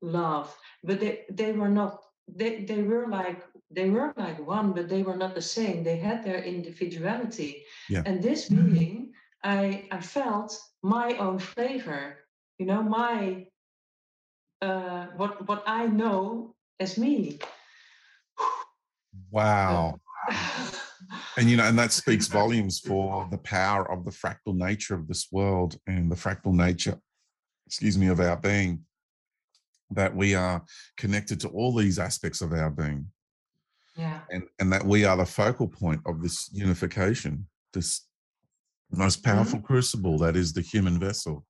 love. But they, they were not they they were like they were like one, but they were not the same. They had their individuality. Yeah. And this being, I I felt my own flavor. you know my uh, what what I know as me. Wow. and you know, and that speaks volumes for the power of the fractal nature of this world and the fractal nature, excuse me, of our being. That we are connected to all these aspects of our being. Yeah. And and that we are the focal point of this unification, this most mm-hmm. powerful mm-hmm. crucible that is the human vessel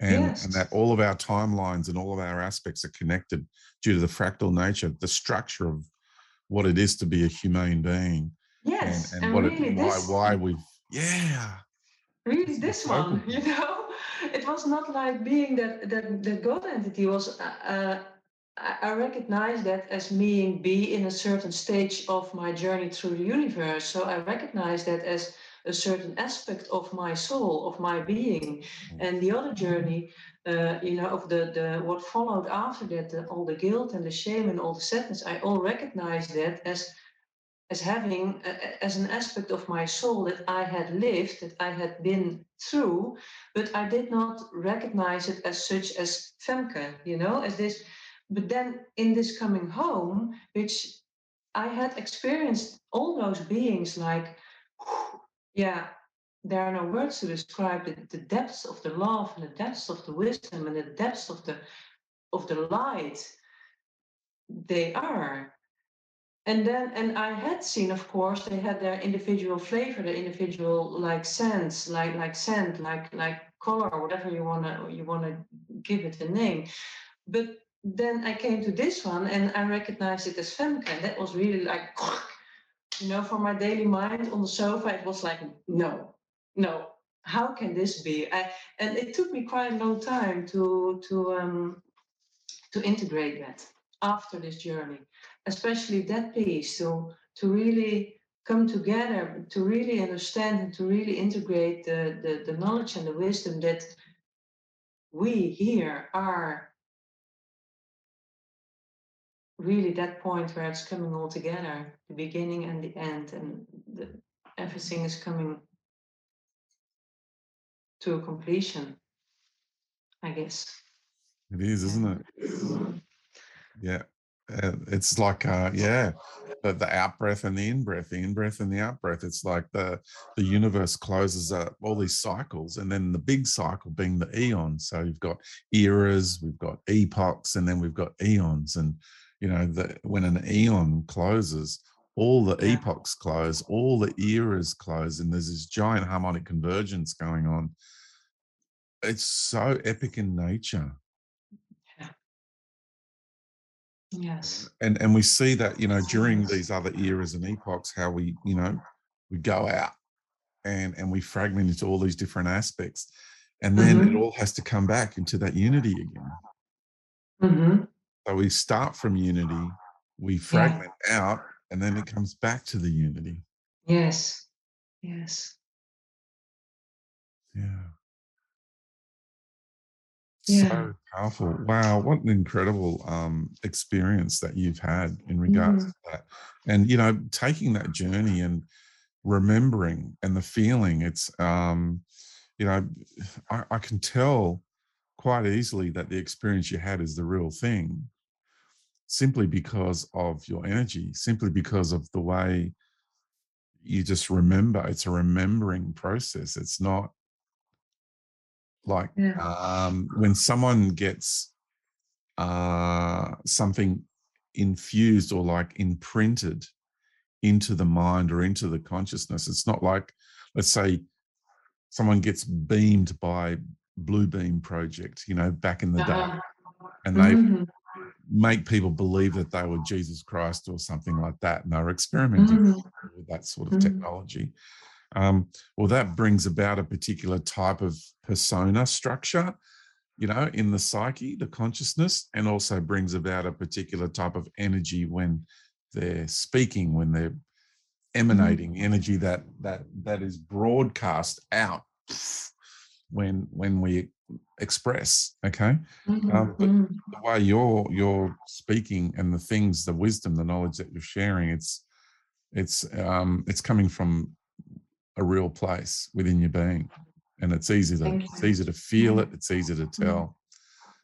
and, yes. and that all of our timelines and all of our aspects are connected due to the fractal nature, the structure of what it is to be a humane being. Yes, and, and, and what really it, why this, why we yeah. Really, this one, you know, it was not like being that that the God entity was. Uh, uh I recognize that as being be in a certain stage of my journey through the universe. So I recognize that as a certain aspect of my soul, of my being. And the other journey, uh, you know, of the, the what followed after that, the, all the guilt and the shame and all the sadness, I all recognize that as as having as an aspect of my soul that I had lived, that I had been through, but I did not recognize it as such as Femke, you know, as this. But then in this coming home, which I had experienced all those beings like yeah, there are no words to describe the, the depths of the love and the depths of the wisdom and the depths of the of the light they are and then and i had seen of course they had their individual flavor their individual like sense like like scent like like color or whatever you want to you want to give it a name. But then i came to this one and i recognized it as femke and that was really like you know, for my daily mind on the sofa, it was like, no, no, how can this be? I, and it took me quite a long time to to um, to integrate that after this journey, especially that piece. To to really come together, to really understand and to really integrate the, the, the knowledge and the wisdom that we here are really that point where it's coming all together the beginning and the end and the, everything is coming to a completion i guess. It is isn't it? Yeah it's like uh yeah the, the out breath and the in breath the in breath and the out breath. It's like the the universe closes up all these cycles and then the big cycle being the eons. So you've got eras we've got epochs and then we've got eons. And you know that when an eon closes all the yeah. epochs close all the eras close and there's this giant harmonic convergence going on. It's so epic in nature yeah. Yes and and we see that you know during these other eras and epochs how we you know we go out and and we fragment into all these different aspects and then mm-hmm. it all has to come back into that unity again mm-hmm. So we start from unity, we fragment yeah. out, and then it comes back to the unity. Yes. Yes. Yeah. Yeah. So powerful. Wow, what an incredible um, experience that you've had in regards mm. to that. And, you know, taking that journey and remembering and the feeling, it's, um, you know, I, I can tell quite easily that the experience you had is the real thing simply because of your energy, simply because of the way you just remember. It's a remembering process. It's not like yeah. um, when someone gets uh, something infused or like imprinted into the mind or into the consciousness. It's not like, let's say, someone gets beamed by Blue Beam Project, you know, back in the uh-huh. day, and they mm-hmm make people believe that they were Jesus Christ or something like that. And they were experimenting mm-hmm. with that sort of mm-hmm. technology. Um, well, that brings about a particular type of persona structure, you know, in the psyche, the consciousness, and also brings about a particular type of energy when they're speaking, when they're mm-hmm. emanating mm-hmm. energy that that that is broadcast out when when we express okay mm-hmm. um, but mm-hmm. the way you're you're speaking and the things the wisdom the knowledge that you're sharing it's it's um it's coming from a real place within your being and it's easy to it's easy to feel it it's easy to mm-hmm. tell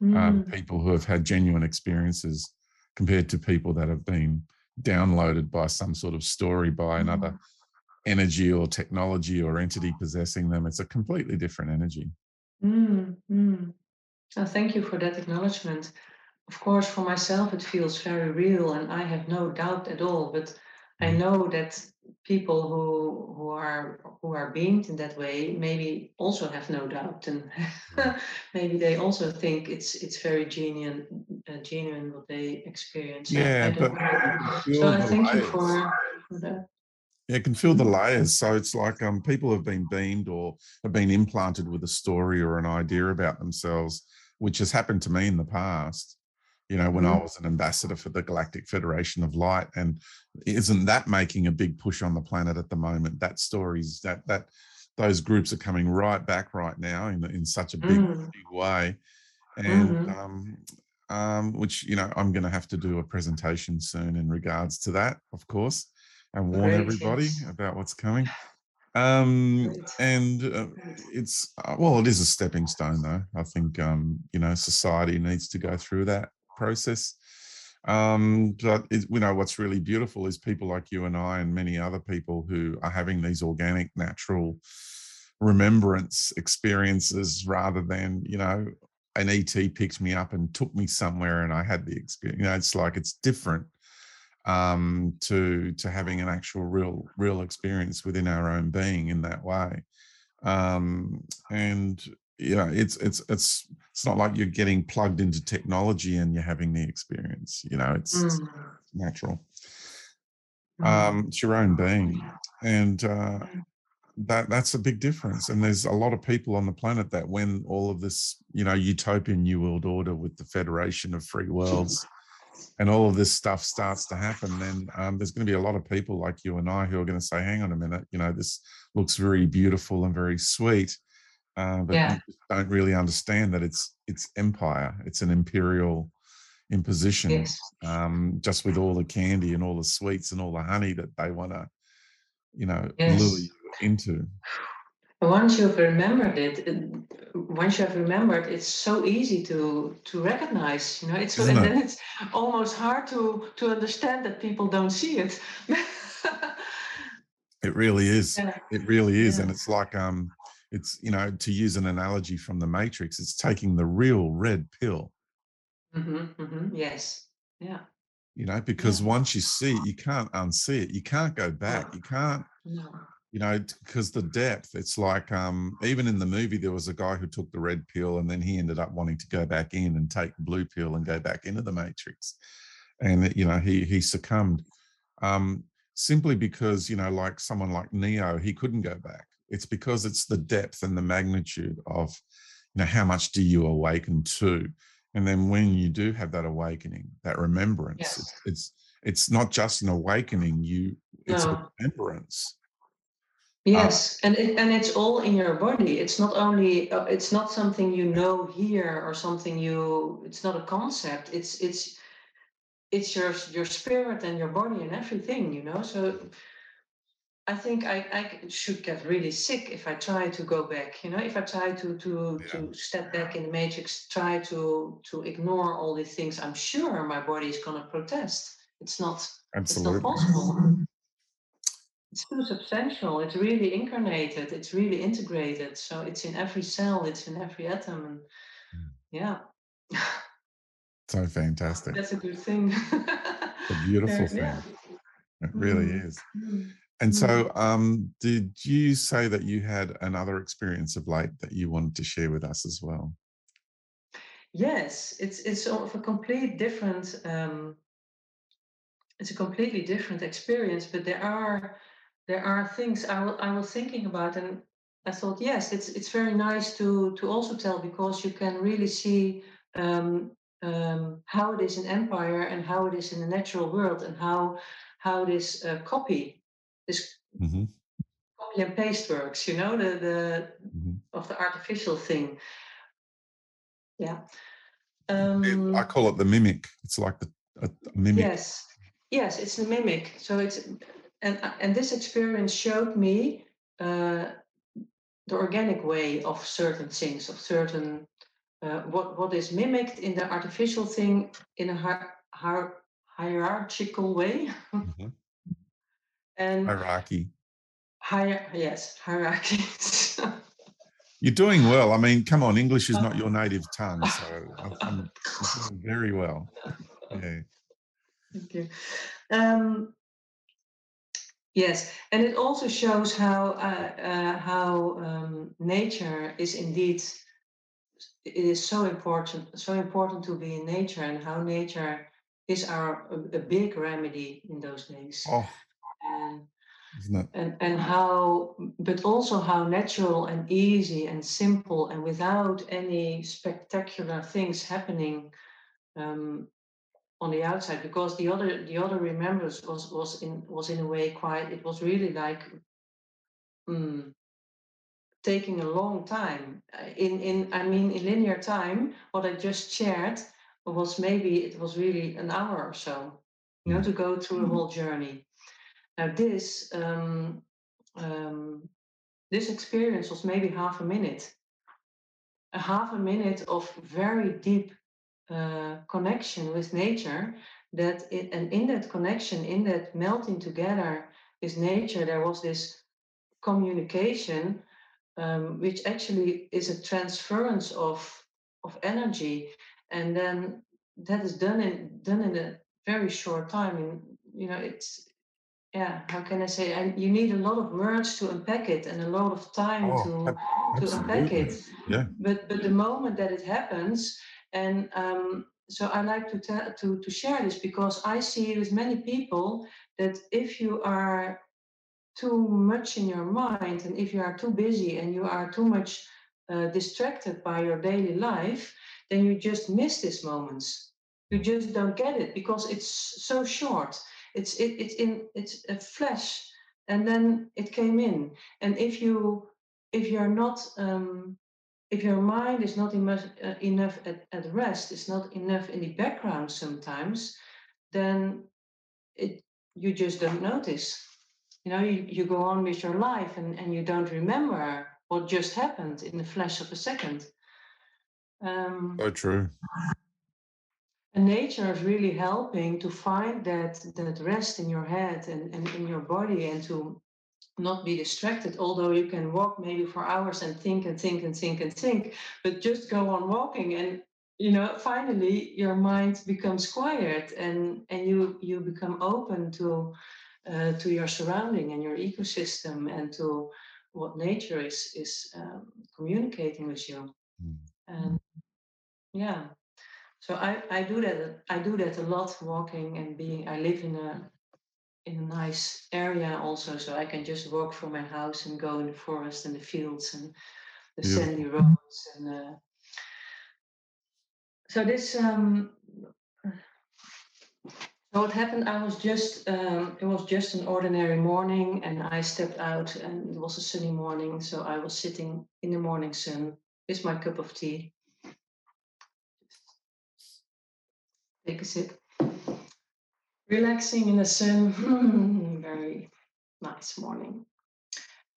um, mm. people who have had genuine experiences compared to people that have been downloaded by some sort of story by another mm. energy or technology or entity possessing them. It's a completely different energy. Mm, mm. Oh, thank you for that acknowledgement. Of course, for myself, it feels very real, and I have no doubt at all. But I mm. know that people who who are who are beamed in that way maybe also have no doubt, and mm. maybe they also think it's it's very genuine, uh, genuine what they experience. Yeah, I, I but so I thank you for, for that. Yeah, it can feel the layers. So it's like um, people have been beamed or have been implanted with a story or an idea about themselves, which has happened to me in the past. You know, when mm-hmm. I was an ambassador for the Galactic Federation of Light, and isn't that making a big push on the planet at the moment? That stories that that those groups are coming right back right now in in such a big, mm-hmm. big way, and mm-hmm. um, um, which you know I'm going to have to do a presentation soon in regards to that, of course and warn Great, everybody about what's coming. Um, and uh, it's uh, well, it is a stepping stone, though. I think um, you know society needs to go through that process. Um, but it, you know what's really beautiful is people like you and I and many other people who are having these organic, natural remembrance experiences rather than you know an ET picked me up and took me somewhere and I had the experience. You know, it's like it's different um, to to having an actual real real experience within our own being in that way. Um, and you know, it's it's it's it's not like you're getting plugged into technology and you're having the experience. You know, it's, mm. it's natural. Mm. Um, it's your own being, and uh, that that's a big difference. And there's a lot of people on the planet that when all of this, you know, utopian new world order with the Federation of Free Worlds and all of this stuff starts to happen, then um, there's going to be a lot of people like you and I who are going to say, hang on a minute, you know, this looks very beautiful and very sweet. Uh, but yeah. don't really understand that it's it's empire. It's an imperial imposition. Yes. Um, just with all the candy and all the sweets and all the honey that they want to, you know, yes. lure you into once you've remembered it, once you have remembered, it's so easy to to recognize. You know, it's and then it's almost hard to to understand that people don't see it. it really is. Yeah. It really is, yeah. and it's like um, it's you know to use an analogy from the Matrix, it's taking the real red pill. Mm-hmm, mm-hmm, yes. Yeah. You know, because yeah. once you see it, you can't unsee it. You can't go back. No. You can't. No you know because the depth it's like um even in the movie there was a guy who took the red pill and then he ended up wanting to go back in and take blue pill and go back into the matrix and you know he he succumbed um simply because you know like someone like neo he couldn't go back it's because it's the depth and the magnitude of you know how much do you awaken to and then when you do have that awakening that remembrance yes. it's, it's it's not just an awakening you it's no. a remembrance uh, yes, and it, and it's all in your body. It's not only uh, it's not something you know here or something you. It's not a concept. It's it's it's your your spirit and your body and everything. You know. So I think I, I should get really sick if I try to go back. You know, if I try to to yeah. to step back in the matrix, try to to ignore all these things. I'm sure my body is going to protest. It's not. Absolutely. It's not possible it's too substantial. It's really incarnated. It's really integrated. So it's in every cell. It's in every atom. And mm. yeah. So fantastic. That's a good thing. a beautiful thing. It really mm. is. And mm. so, um, did you say that you had another experience of late that you wanted to share with us as well? Yes, it's it's sort of a complete different. Um, it's a completely different experience, but there are there are things I, I was thinking about and I thought, yes, it's it's very nice to to also tell because you can really see um, um, how it is in empire and how it is in the natural world and how how this uh, copy this mm-hmm. copy and paste works. You know the the mm-hmm. of the artificial thing. Yeah. Um, I call it the mimic. It's like the a, a mimic. Yes, yes, it's the mimic. So it's and and this experience showed me uh, the organic way of certain things, of certain uh, what what is mimicked in the artificial thing in a hi- hi- hierarchical way Mhm. And Hierarchy. hier- yes hierarchies You're doing well. I mean, come on, English is not your native tongue, so I'm, doing very well. Yeah. Thank you. Um, yes, and it also shows how uh, uh, how um, nature is indeed it is so important so important to be in nature and how nature is our a, a big remedy in those days Oh, isn't it? and and how but also how natural and easy and simple and without any spectacular things happening um, on the outside because the other the other remembrance was was in was in a way quite it was really like mm, taking a long time in in i mean in linear time what i just shared was maybe it was really an hour or so you know Mm. to go through a whole journey now this um, um, this experience was maybe half a minute. A half a minute of very deep uh, connection with nature that it, and in that connection in that melting together with nature there was this communication um, which actually is a transference of of energy. And then that is done in done in a very short time. And you know it's yeah how can i say? And you need a lot of words to unpack it and a lot of time Oh, to ab- to unpack it. Yeah. but but the moment that it happens and um, so i like to tell to to share this because i see with many people that if you are too much in your mind and if you are too busy and you are too much uh, distracted by your daily life then you just miss these moments. You just don't get it because it's so short it's it, it's in it's a flash and then it came in. And if you if you're not um, if your mind is not enough, uh, enough at, at rest it's not enough in the background sometimes then it you just don't notice. You know you, you go on with your life and, and you don't remember what just happened in the flash of a second. Um, So true. And nature is really helping to find that that rest in your head and, and in your body and to not be distracted although you can walk maybe for hours and think and think and think and think but just go on walking and you know finally your mind becomes quiet and and you you become open to uh, to your surrounding and your ecosystem and to what nature is is um, communicating with you Mm. and yeah so I, I do that I do that a lot walking and being I live in a in a nice area also so I can just walk from my house and go in the forest and the fields and the Beautiful. sandy roads and uh, so this um so what happened I was just um, it was just an ordinary morning and I stepped out and it was a sunny morning so I was sitting in the morning sun with my cup of tea take a sip relaxing in the sun very nice morning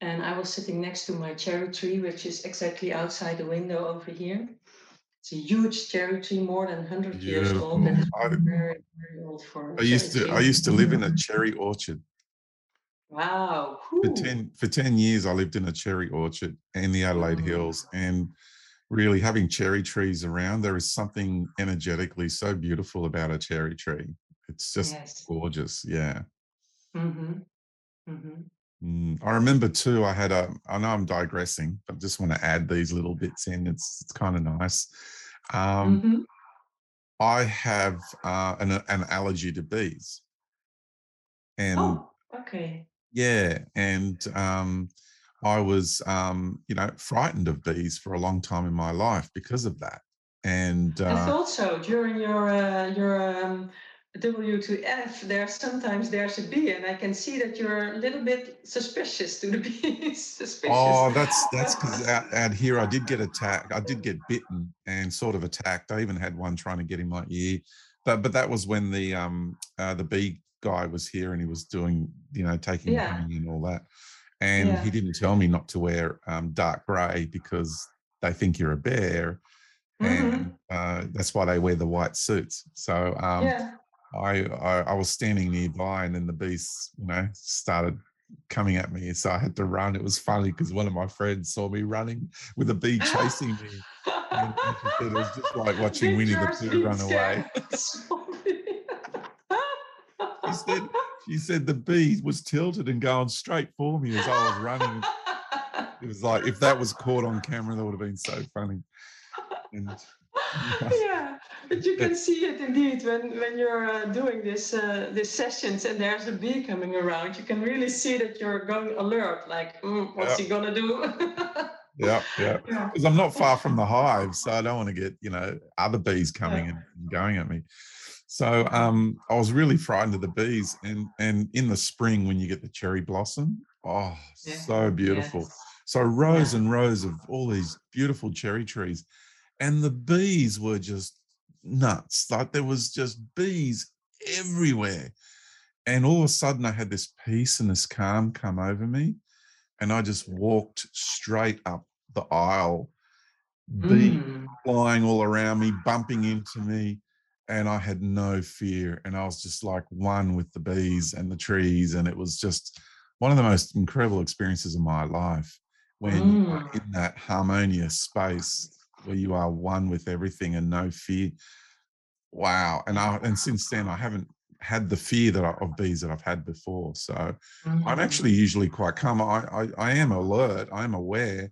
and I was sitting next to my cherry tree, which is exactly outside the window over here. It's a huge cherry tree, more than 100 years old. And I- very, very old for. I used to I used to live in a cherry orchard. Wow. For 10 for 10 years I lived in a cherry orchard in the Adelaide. Hills and really having cherry trees around there is something energetically so beautiful about a cherry tree. It's just Yes. gorgeous. Yeah. Mm-hmm. Mm-hmm. Mm, I remember too. I had a. I know I'm digressing, but just want to add these little bits in. It's it's kind of nice. Um, mm-hmm. I have uh, an an allergy to bees, and Oh, okay. yeah, and um, I was um, you know frightened of bees for a long time in my life because of that. And I uh, thought so. During your uh, your um, W to F, there sometimes there's a bee, and I can see that you're a little bit suspicious to the bees. suspicious. Oh, that's that's because out, out here I did get attacked. I did get bitten and sort of attacked. I even had one trying to get in my ear, but but that was when the um uh, the bee guy was here and he was doing you know taking Yeah. and all that, and he didn't tell me not to wear um, dark grey because they think you're a bear, mm-hmm. and uh, that's why they wear the white suits. So um, yeah. I, I, I was standing nearby, and then the beast, you know, started coming at me. So I had to run. It was funny because one of my friends saw me running with a bee chasing me. and it was just like watching Winnie the Pooh run away. she said, she said the bee was tilted and going straight for me as I was running. It was like if that was caught on camera, that would have been so funny. And yeah, but you can see it indeed when when you're uh, doing this uh, these sessions and there's a bee coming around. You can really see that you're going alert, like mm, what's he gonna do? yeah, yeah. Because I'm not far from the hive, so I don't want to get you know other bees coming and going at me. So um, I was really frightened of the bees, and and in the spring when you get the cherry blossom, oh, yeah. so beautiful. Yes. So rows yeah. and rows of all these beautiful cherry trees, and the bees were just nuts. Like there was just bees everywhere. And all of a sudden I had this peace and this calm come over me. And I just walked straight up the aisle, bees mm. flying all around me, bumping into me. And I had no fear. And I was just like one with the bees and the trees. And it was just one of the most incredible experiences of my life when mm. in that harmonious space where you are one with everything and no fear. Wow. And I and since then I haven't had the fear that I, of bees that I've had before. So mm-hmm. I'm actually usually quite calm. I, I, I am alert. I'm aware,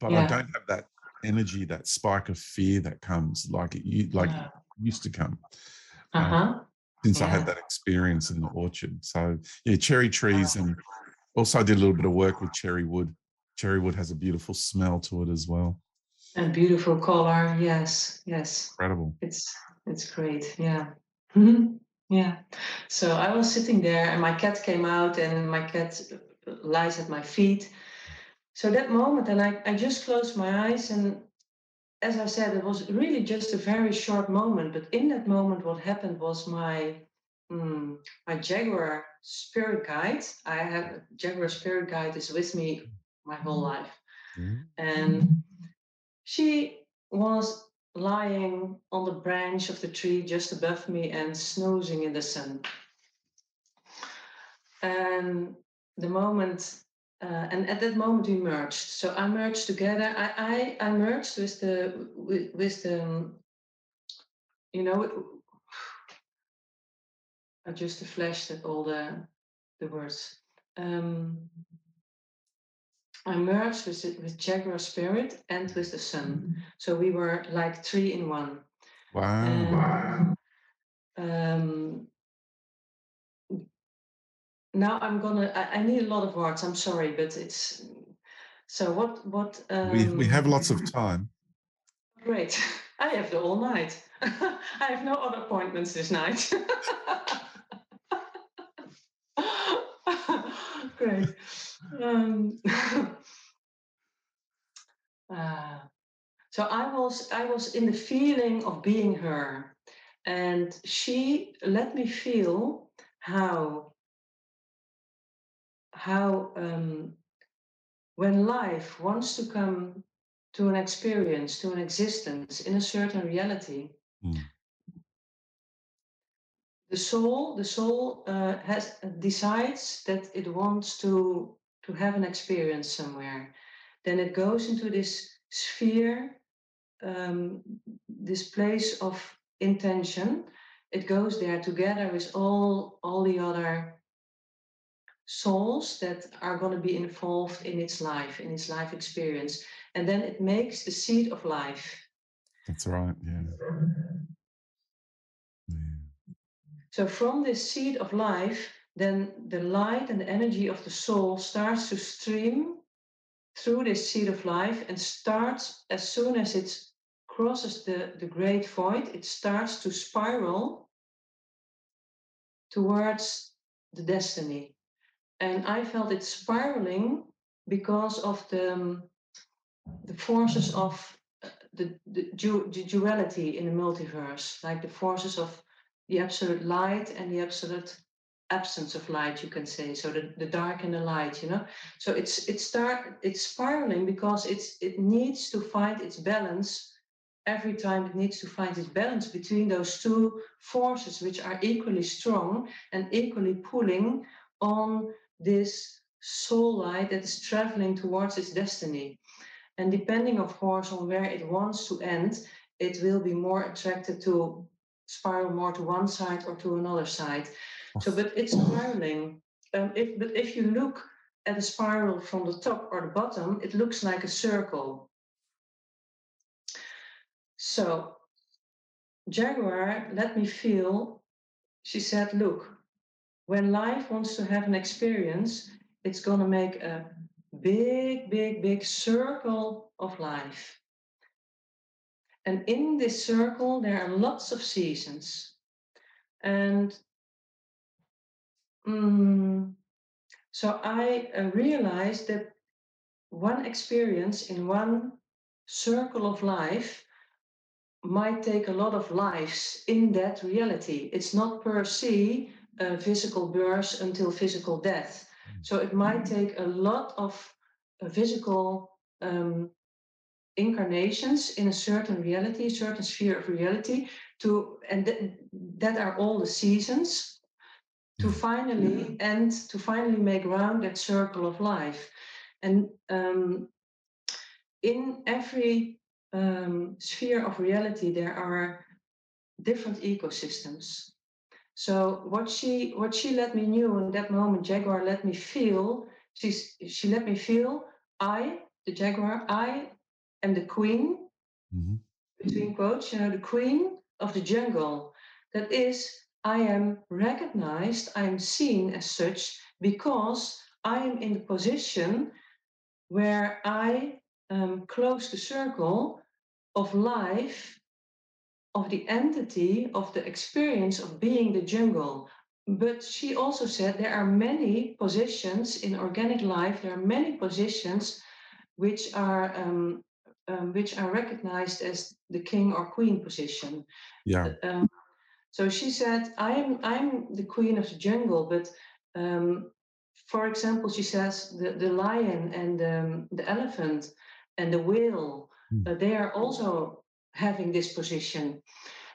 but yeah. I don't have that energy, that spike of fear that comes like it like yeah. it used to come. Um, uh-huh. Um, since yeah. I had that experience in the orchard. So yeah, cherry trees and also I did a little bit of work with cherry wood. Cherry wood has a beautiful smell to it as well. A beautiful color, yes, yes. Incredible. It's it's great, yeah. Mm-hmm. Yeah. So I was sitting there and my cat came out and my cat lies at my feet. So that moment, and I, I just closed my eyes and as I said, it was really just a very short moment. But in that moment, what happened was my mm, my Jaguar spirit guide. I have a Jaguar spirit guide is with me my whole life, mm-hmm. and she was lying on the branch of the tree just above me and snoozing in the sun. And the moment, uh, and at that moment we merged. So I merged together. I I, I merged with the with, with the, you know, I just flashed at all the the words. Um, I merged with it, with Jaguar Spirit and with the sun. Mm-hmm. So we were like three in one. Wow. And, wow. Um, now I'm gonna. I, I, need a lot of words. I'm sorry, but it's. So what? What? Um, we we have lots of time. Great. I have the whole night. I have no other appointments this night. Great. Um, uh, so I was I was in the feeling of being her, and she let me feel how how um, when life wants to come to an experience, to an existence in a certain reality, mm. the soul the soul uh, has decides that it wants to to have an experience somewhere. Then it goes into this sphere um, this place of intention. It goes there together with all all the other souls that are going to be involved in its life in its life experience. And then it makes the seed of life. That's right yeah. So from this seed of life, then the light and the energy of the soul starts to stream through this seed of life and starts as soon as it crosses the, the great void, it starts to spiral towards the destiny. And I felt it spiraling because of the, um, the forces of uh, the, the, du- the duality in the multiverse, like the forces of the absolute light and the absolute absence of light you can say. So the, the dark and the light you know? So it's it start it's spiraling because it's it needs to find its balance. Every time it needs to find its balance between those two forces, which are equally strong and equally pulling on this soul light that is traveling towards its destiny. And depending, of course, on where it wants to end, it will be more attracted to spiral more to one side or to another side. So, but it's spiraling. Um, if, but if you look at a spiral from the top or the bottom, it looks like a circle. So, Jaguar let me feel, she said, look, when life wants to have an experience, it's going to make a big, big, big circle of life. And in this circle, there are lots of seasons. And um, so I uh, realized that one experience in one circle of life might take a lot of lives in that reality. It's not per se a physical birth until physical death. So it might take a lot of uh, physical um, incarnations in a certain reality, a certain sphere of reality, to and th- that are all the seasons to finally end, to finally make round that circle of life. And um, in every um, sphere of reality, there are different ecosystems. So what she what she let me know in that moment, Jaguar let me feel. She's she let me feel. I, the Jaguar, I am the queen. Mm-hmm. Between quotes, you know, the queen of the jungle. That is, I am recognized. I am seen as such because I am in the position where I um, close the circle of life of the entity of the experience of being the jungle. But she also said there are many positions in organic life, there are many positions which are um, um, which are recognized as the king or queen position. Yeah. Um, so she said, "I'm I'm the queen of the jungle, but um, for example, she says the, the lion and um, the elephant and the whale, mm. uh, they are also having this position.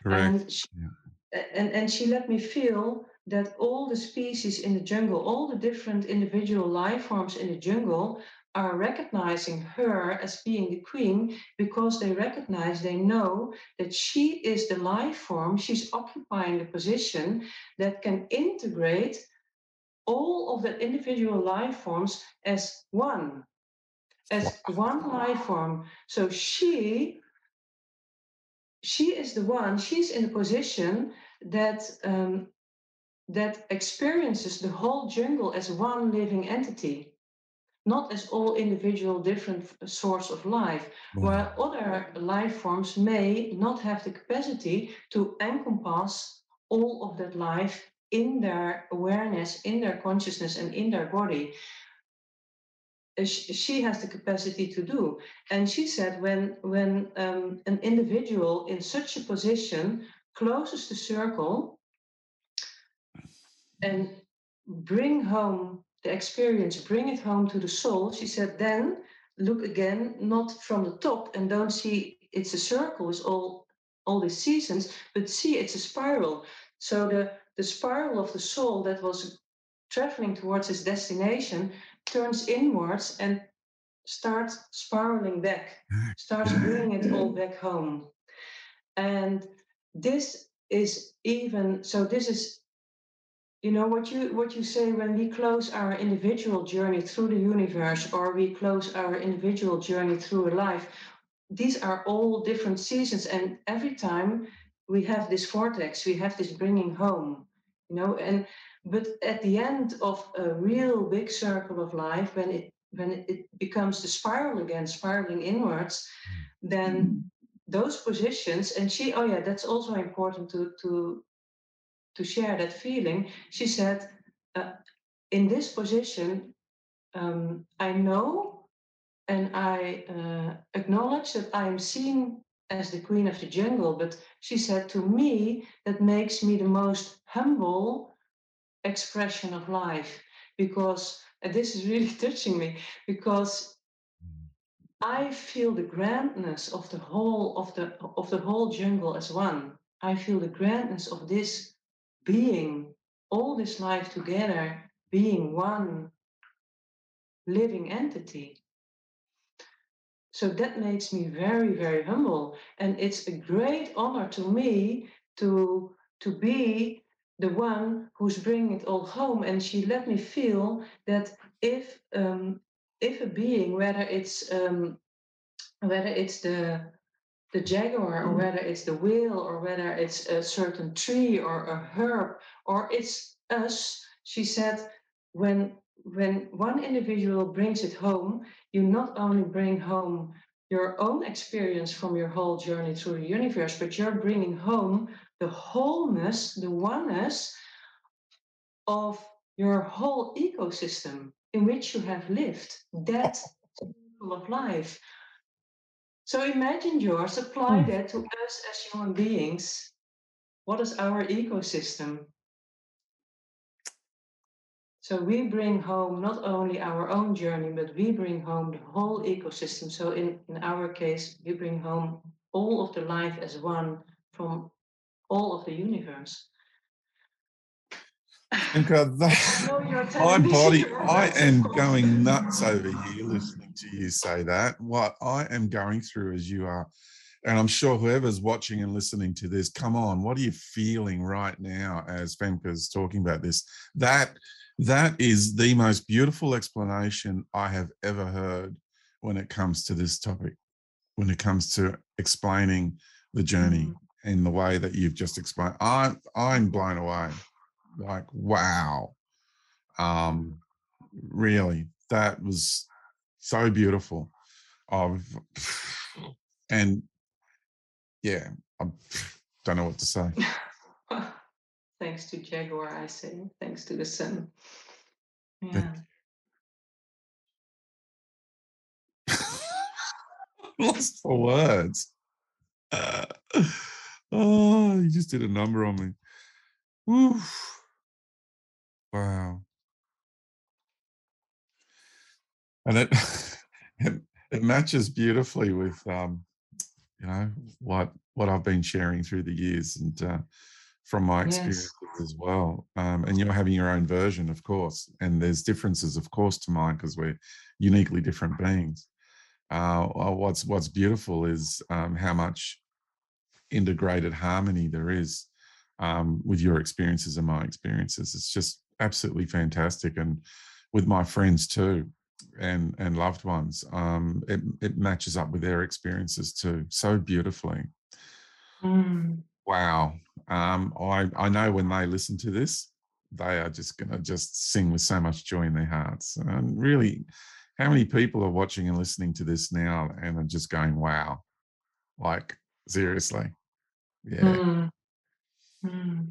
Correct. And she, yeah. and, and she let me feel that all the species in the jungle, all the different individual life forms in the jungle are recognizing her as being the queen because they recognize, they know that she is the life form, she's occupying the position that can integrate all of the individual life forms as one, as one life form. So she she is the one, she's in a position that um, that experiences the whole jungle as one living entity, not as all individual different source of life, mm. while other life forms may not have the capacity to encompass all of that life in their awareness, in their consciousness, and in their body she has the capacity to do. And she said when when um, an individual in such a position closes the circle and bring home the experience, bring it home to the soul, she said then look again not from the top and don't see it's a circle with all all these seasons, but see it's a spiral. So the the spiral of the soul that was traveling towards its destination turns inwards and starts spiraling back, ah, starts bringing it all back home. And this is even so this is you know what you what you say when we close our individual journey through the universe or we close our individual journey through a life these are all different seasons and every time we have this vortex we have this bringing home you know and but at the end of a real big circle of life, when it when it becomes the spiral again, spiraling inwards, then those positions, and she, oh yeah, that's also important to to to share that feeling. She said, uh, in this position, um, I know and I uh, acknowledge that I am seen as the queen of the jungle. But she said to me, that makes me the most humble expression of life because and this is really touching me because mm. I feel the grandness of the whole of the of the whole jungle as one. I feel the grandness of this being, all this life together, being one living entity. So that makes me very, very humble. And it's a great honor to me to, to be the one who's bringing it all home. And she let me feel that if um, if a being, whether it's um, whether it's the the jaguar or whether it's the whale or whether it's a certain tree or a herb or it's us, she said, when when one individual brings it home, you not only bring home your own experience from your whole journey through the universe, but you're bringing home the wholeness, the oneness of your whole ecosystem in which you have lived. That of life. So imagine yours, apply hmm. that to us as human beings. What is our ecosystem? So we bring home not only our own journey, but we bring home the whole ecosystem. So in, in our case, we bring home all of the life as one from all of the universe. That, my body, I am going nuts over here listening to you say that. What I am going through as you are, and I'm sure whoever's watching and listening to this, come on, what are you feeling right now as Femke's talking about this? That that is the most beautiful explanation I have ever heard when it comes to this topic, when it comes to explaining the journey mm-hmm. In the way that you've just explained. I'm I'm blown away. Like, wow. Um, really, that was so beautiful. Of and yeah, I don't know what to say. Thanks to Jaguar, I say. Thanks to the sun. Yeah. Lost for words. Uh, oh, you just did a number on me. Oof. Wow. And it, it it matches beautifully with um, you know what what I've been sharing through the years and uh, from my experiences yes. as well. Um, and you're having your own version, of course, and there's differences, of course, to mine because we're uniquely different beings. Uh, what's what's beautiful is um, how much integrated harmony there is um, with your experiences and my experiences. It's just absolutely fantastic, and with my friends too, and and loved ones, um, it it matches up with their experiences too so beautifully. Mm. Wow. Um, I, I know when they listen to this, they are just going to just sing with so much joy in their hearts. And really, how many people are watching and listening to this now and are just going, wow, like seriously? Yeah. Mm. Mm.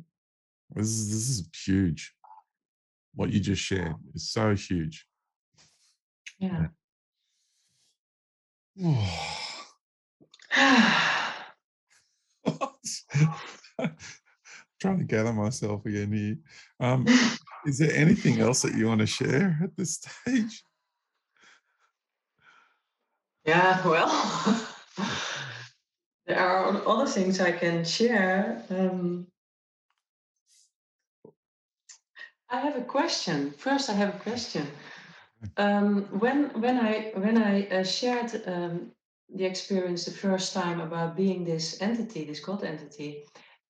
This, is, this is huge. What you just shared is so huge. Yeah. yeah. trying to gather myself again here. Um, is there anything else that you want to share at this stage? Yeah, well, other things I can share. Um, I have a question. First, I have a question. Um, when when I when I uh, shared um, the experience the first time about being this entity, this God entity,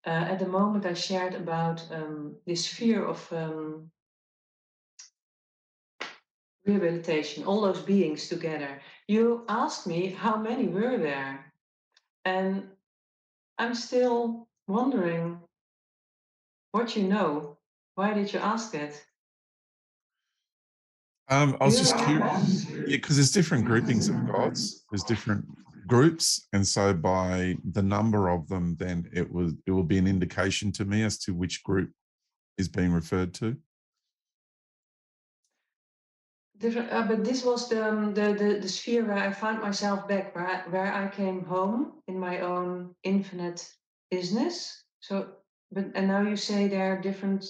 uh, at the moment I shared about um, this fear of um, rehabilitation, all those beings together. You asked me how many were there, and I'm still wondering what you know. Why did you ask it? Um, I was just curious, yeah, because there's different groupings of gods. There's different groups, and so by the number of them, then it will it will be an indication to me as to which group is being referred to. Different, uh, but this was the, um, the, the the sphere where I found myself back, where I, where I came home in my own infinite business. So, but and now you say there are different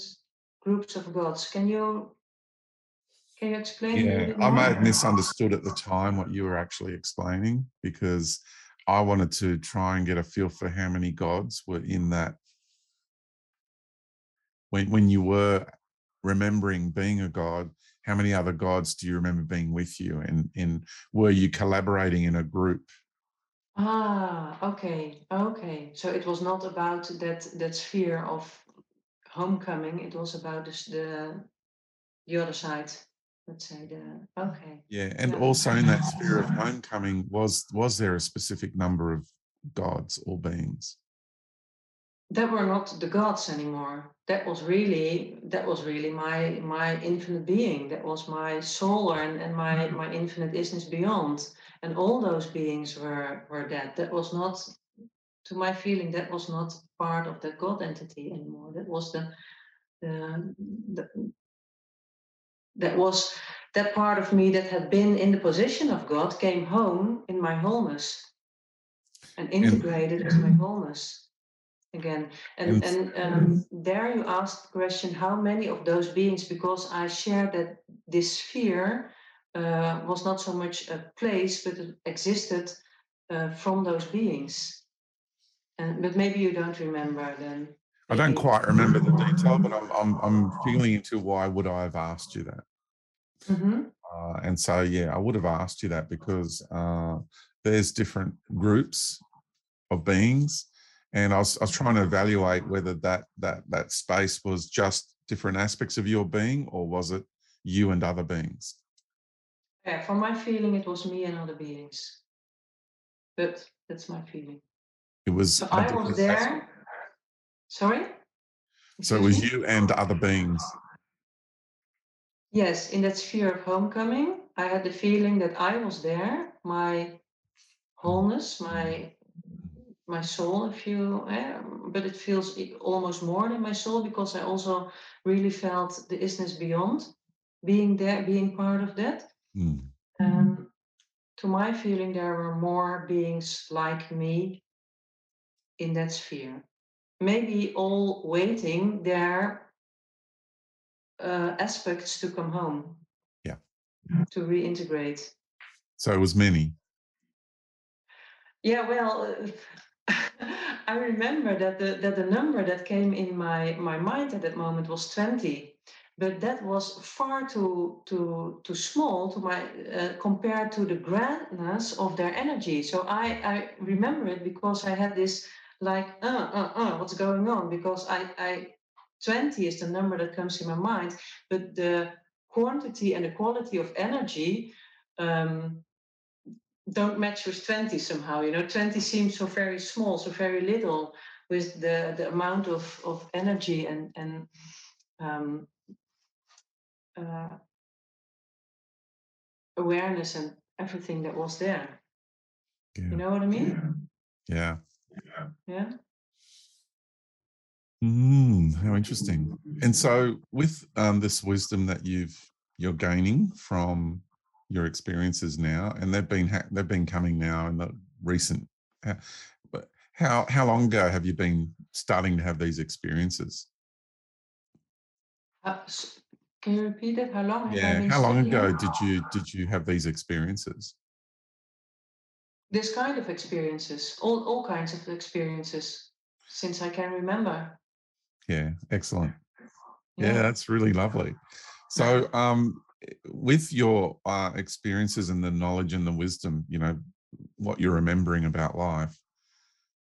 groups of gods. Can you Can you explain? Yeah, I may have misunderstood at the time what you were actually explaining because I wanted to try and get a feel for how many gods were in that. When when you were remembering being a god, how many other gods do you remember being with you? And and were you collaborating in a group? Ah, okay, okay. So it was not about that that sphere of homecoming. It was about this, the the other side. Let's say the okay. Yeah, and Yeah. also in that sphere of homecoming, was was there a specific number of gods or beings? That were not the gods anymore. That was really that was really my my infinite being. That was my soul and, and my mm-hmm. my infinite isness beyond. And all those beings were were that. That was not to my feeling that was not part of the God entity anymore. That was the the, the that was that part of me that had been in the position of God came home in my wholeness and integrated as my wholeness again. And And- um, there you asked the question, how many of those beings? Because I share that this sphere uh, was not so much a place, but it existed uh, from those beings. And but maybe you don't remember then. I don't quite remember the detail, but I'm I'm I'm feeling into why would I have asked you that? Mhm. Uh, and so, yeah, I would have asked you that because uh, there's different groups of beings, and I was, I was trying to evaluate whether that that that space was just different aspects of your being, or was it you and other beings? Yeah, for my feeling, it was me and other beings. But that's my feeling. It was. So I was aspect- there. Sorry? So it was me? you and other beings. Yes, in that sphere of homecoming, I had the feeling that I was there, my wholeness, my my soul, if you, eh, but it feels almost more than my soul because I also really felt the isness beyond, being there, being part of that. Mm. Um, to my feeling, there were more beings like me in that sphere. Maybe all waiting their uh, aspects to come home. Yeah. To reintegrate. So it was many. Yeah, well, I remember that the that the number that came in my my mind at that moment was 20, but that was far too too too small to my uh, compared to the grandness of their energy. So I I remember it because I had this like uh uh uh what's going on because I I 20 is the number that comes in my mind, but the quantity and the quality of energy um, don't match with 20 somehow you know 20 seems so very small so very little with the the amount of of energy and and um, uh, awareness and everything that was there Yeah. you know what i mean Yeah. yeah yeah, Mm, how interesting. And so, with um, this wisdom that you've you're gaining from your experiences now, and they've been ha- they've been coming now in the recent. Uh, but how how long ago have you been starting to have these experiences? Uh, can you repeat it how long Yeah. How long ago did you did you have these experiences? this kind of experiences all all kinds of experiences since i can remember Yeah. Excellent. Yeah, that's really lovely. So, um, with your uh, experiences and the knowledge and the wisdom, you know, what you're remembering about life,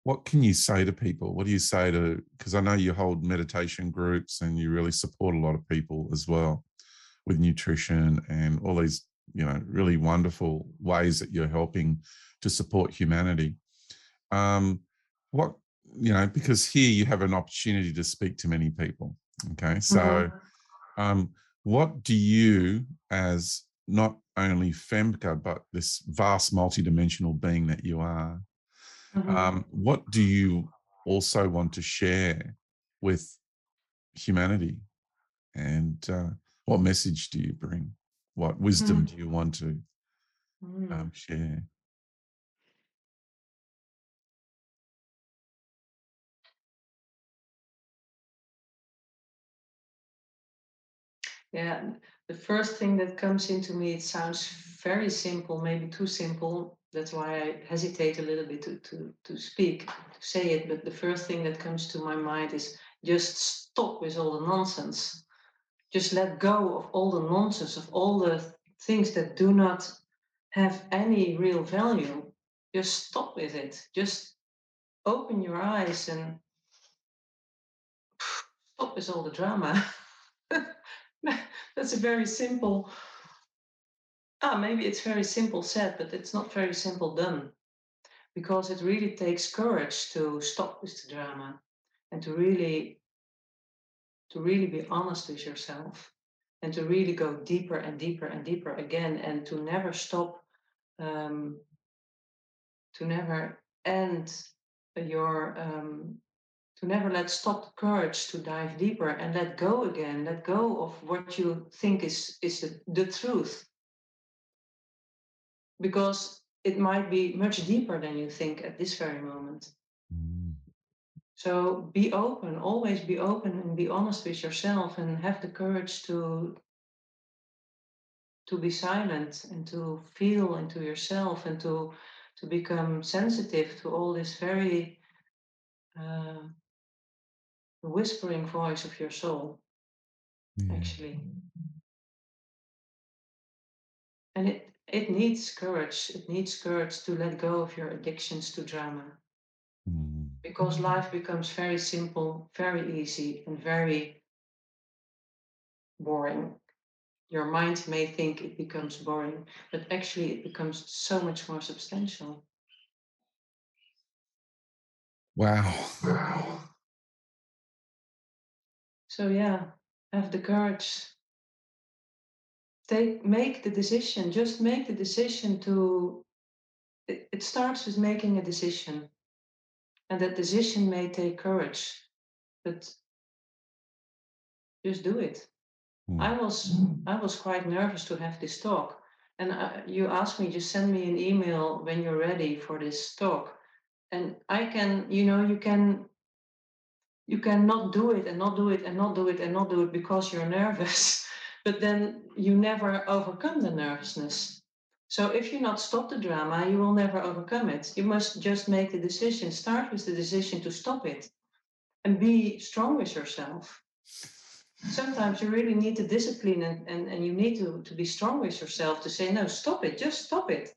what can you say to people? What do you say to, because I know you hold meditation groups and you really support a lot of people as well with nutrition and all these, you know, really wonderful ways that you're helping to support humanity. Um, what, you know, because here you have an opportunity to speak to many people. Okay. So, Mhm. um, what do you, as not only Femke, but this vast multidimensional being that you are, Mhm. um, what do you also want to share with humanity? And uh, what message do you bring? What wisdom Mm. do you want to Mm. um, share? Yeah, the first thing that comes into me, it sounds very simple, maybe too simple. That's why I hesitate a little bit to, to, to speak, to say it. But the first thing that comes to my mind is just stop with all the nonsense. Just let go of all the nonsense, of all the things that do not have any real value. Just stop with it. Just open your eyes and stop with all the drama. That's a very simple, ah, maybe it's very simple said, but it's not very simple done. Because it really takes courage to stop with the drama and to really to really be honest with yourself and to really go deeper and deeper and deeper again and to never stop um, to never end your um, to never let stop the courage to dive deeper and let go again let go of what you think is is the, the truth because it might be much deeper than you think at this very moment mm. so be open always be open and be honest with yourself and have the courage to to be silent and to feel into yourself and to to become sensitive to all this very uh, whispering voice of your soul yeah. actually and it it needs courage it needs courage to let go of your addictions to drama mm. because life becomes very simple very easy and very boring your mind may think it becomes boring, but actually it becomes so much more substantial. Wow. Wow. So yeah, have the courage. Take make the decision. Just make the decision to it, it starts with making a decision. And that decision may take courage, but just do it. Mm. I was I was quite nervous to have this talk, and uh, you asked me just send me an email when you're ready for this talk, and I can you know you can you can not do it and not do it and not do it and not do it because you're nervous, but then you never overcome the nervousness. So if you not stop the drama, you will never overcome it. You must just make the decision. Start with the decision to stop it, and be strong with yourself sometimes you really need the discipline and, and, and you need to, to be strong with yourself to say, no, stop it, just stop it.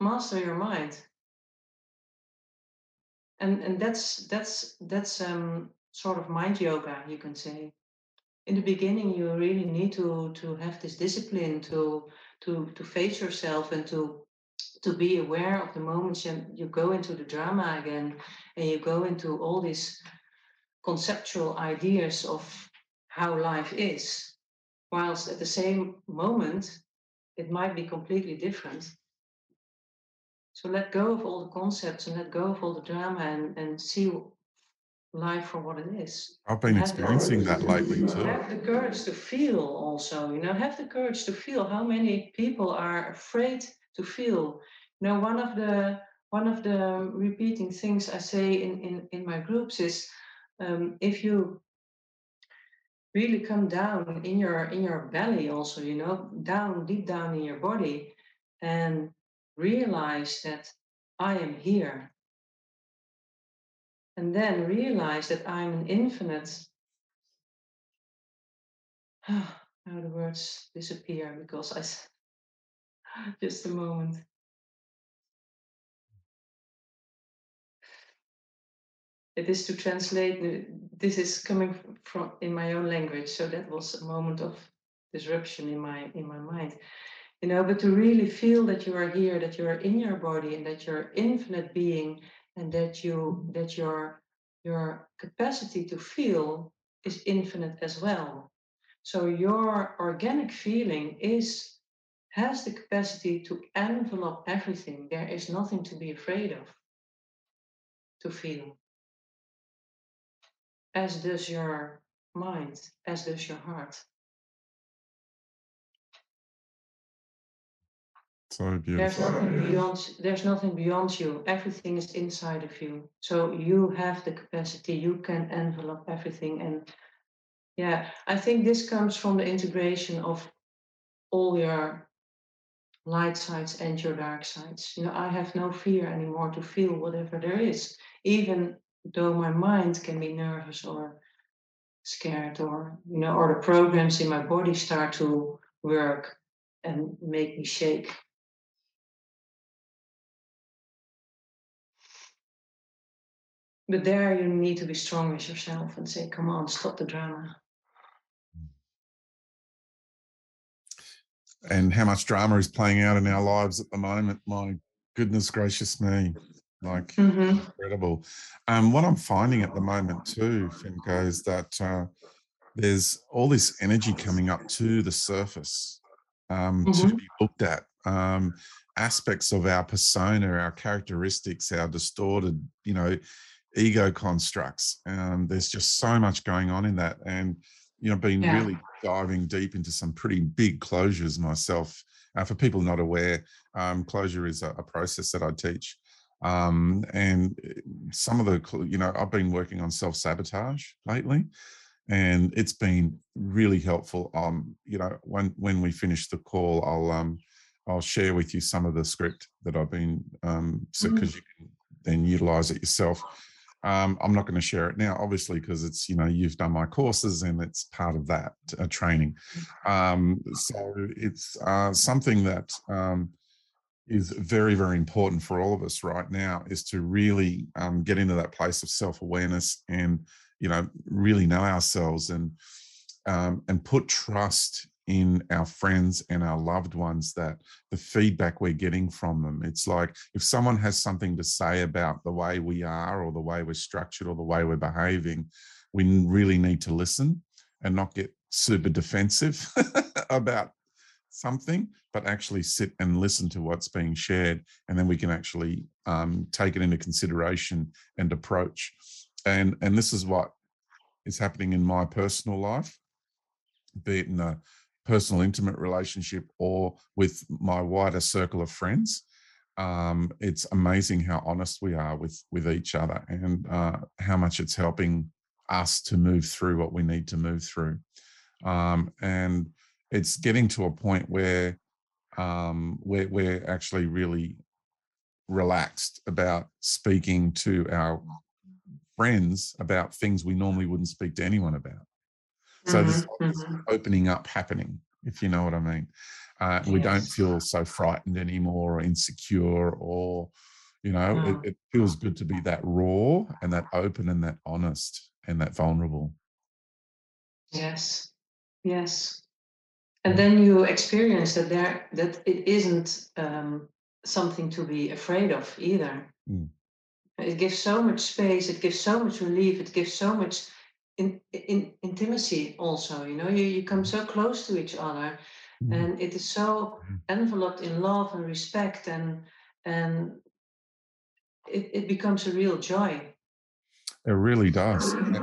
Master your mind. And, and that's that's that's um, sort of mind yoga, you can say. In the beginning, you really need to to have this discipline to to to face yourself and to to be aware of the moments you, you go into the drama again and you go into all these conceptual ideas of how life is, whilst at the same moment it might be completely different. So let go of all the concepts and let go of all the drama and, and see life for what it is. I've been experiencing that lately too. Have the courage to feel also, you know, have the courage to feel how many people are afraid to feel. You know, one of the one of the repeating things I say in, in, in my groups is um, if you really come down in your in your belly also you know down deep down in your body and realize that i am here. And then realize that i'm an infinite now the words disappear because i just a moment. It is to translate this is coming from in my own language so that was a moment of disruption in my in my mind you know but to really feel that you are here that you are in your body and that you're infinite being and that you that your your capacity to feel is infinite as well. So your organic feeling is has the capacity to envelop everything. There is nothing to be afraid of to feel. As does your mind, as does your heart. So beautiful. There's nothing beyond there's nothing beyond you. Everything is inside of you. So you have the capacity, you can envelop everything and yeah i think this comes from the integration of all your light sides and your dark sides you know i have no fear anymore to feel whatever there is even though my mind can be nervous or scared or you know or the programs in my body start to work and make me shake but there you need to be strong with yourself and say come on stop the drama and how much drama is playing out in our lives at the moment my goodness gracious me like mm-hmm. incredible. Um, what I'm finding at the moment too, Femke, is that uh, there's all this energy coming up to the surface um, mm-hmm. to be looked at. Um, aspects of our persona, our characteristics, our distorted, you know, ego constructs. Um, there's just so much going on in that, and you know, been yeah. really diving deep into some pretty big closures myself. Uh, for people not aware, um, closure is a, a process that I teach um, and eh, some of the, you know, I've been working on self sabotage lately, and it's been really helpful. Um, you know, when when we finish the call, I'll um, I'll share with you some of the script that I've been um, so because mm. you can then utilize it yourself. Um, I'm not going to share it now, obviously, because it's you know you've done my courses and it's part of that uh, training. Um, so it's uh, something that um, is very very important for all of us right now is to really um, get into that place of self-awareness and you know really know ourselves and um, and put trust in our friends and our loved ones that the feedback we're getting from them it's like if someone has something to say about the way we are or the way we're structured or the way we're behaving we really need to listen and not get super defensive about something, but actually sit and listen to what's being shared. And then we can actually um, take it into consideration and approach. And, and this is what is happening in my personal life, be it in a personal, intimate relationship or with my wider circle of friends. Um, it's amazing how honest we are with with each other and uh, how much it's helping us to move through what we need to move through. Um, and it's getting to a point where um, we're, we're actually really relaxed about speaking to our friends about things we normally wouldn't speak to anyone about. So mm-hmm, there's mm-hmm. opening up happening, if you know what I mean. Uh, yes. We don't feel so frightened anymore or insecure or, you know, it, mm. it feels good to be that raw and that open and that honest and that vulnerable. Yes. Yes and then you experience that there that it isn't um, something to be afraid of either mm. it gives so much space it gives so much relief it gives so much in, in intimacy also you know you, you come so close to each other mm. and it is so mm. enveloped in love and respect and and it, it becomes a real joy it really does. And,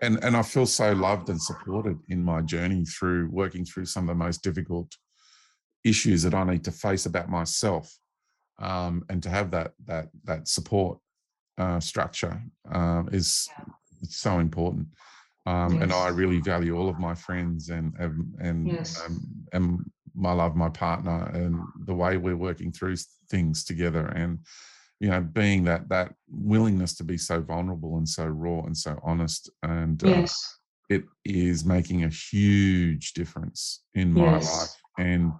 and, and I feel so loved and supported in my journey through working through some of the most difficult issues that I need to face about myself. Um, and to have that that that support uh, structure uh, is so important. Um, yes. And I really value all of my friends and and and, yes. um, and my love, my partner, and the way we're working through things together. And you know being that that willingness to be so vulnerable and so raw and so honest and uh, yes. it is making a huge difference in my life and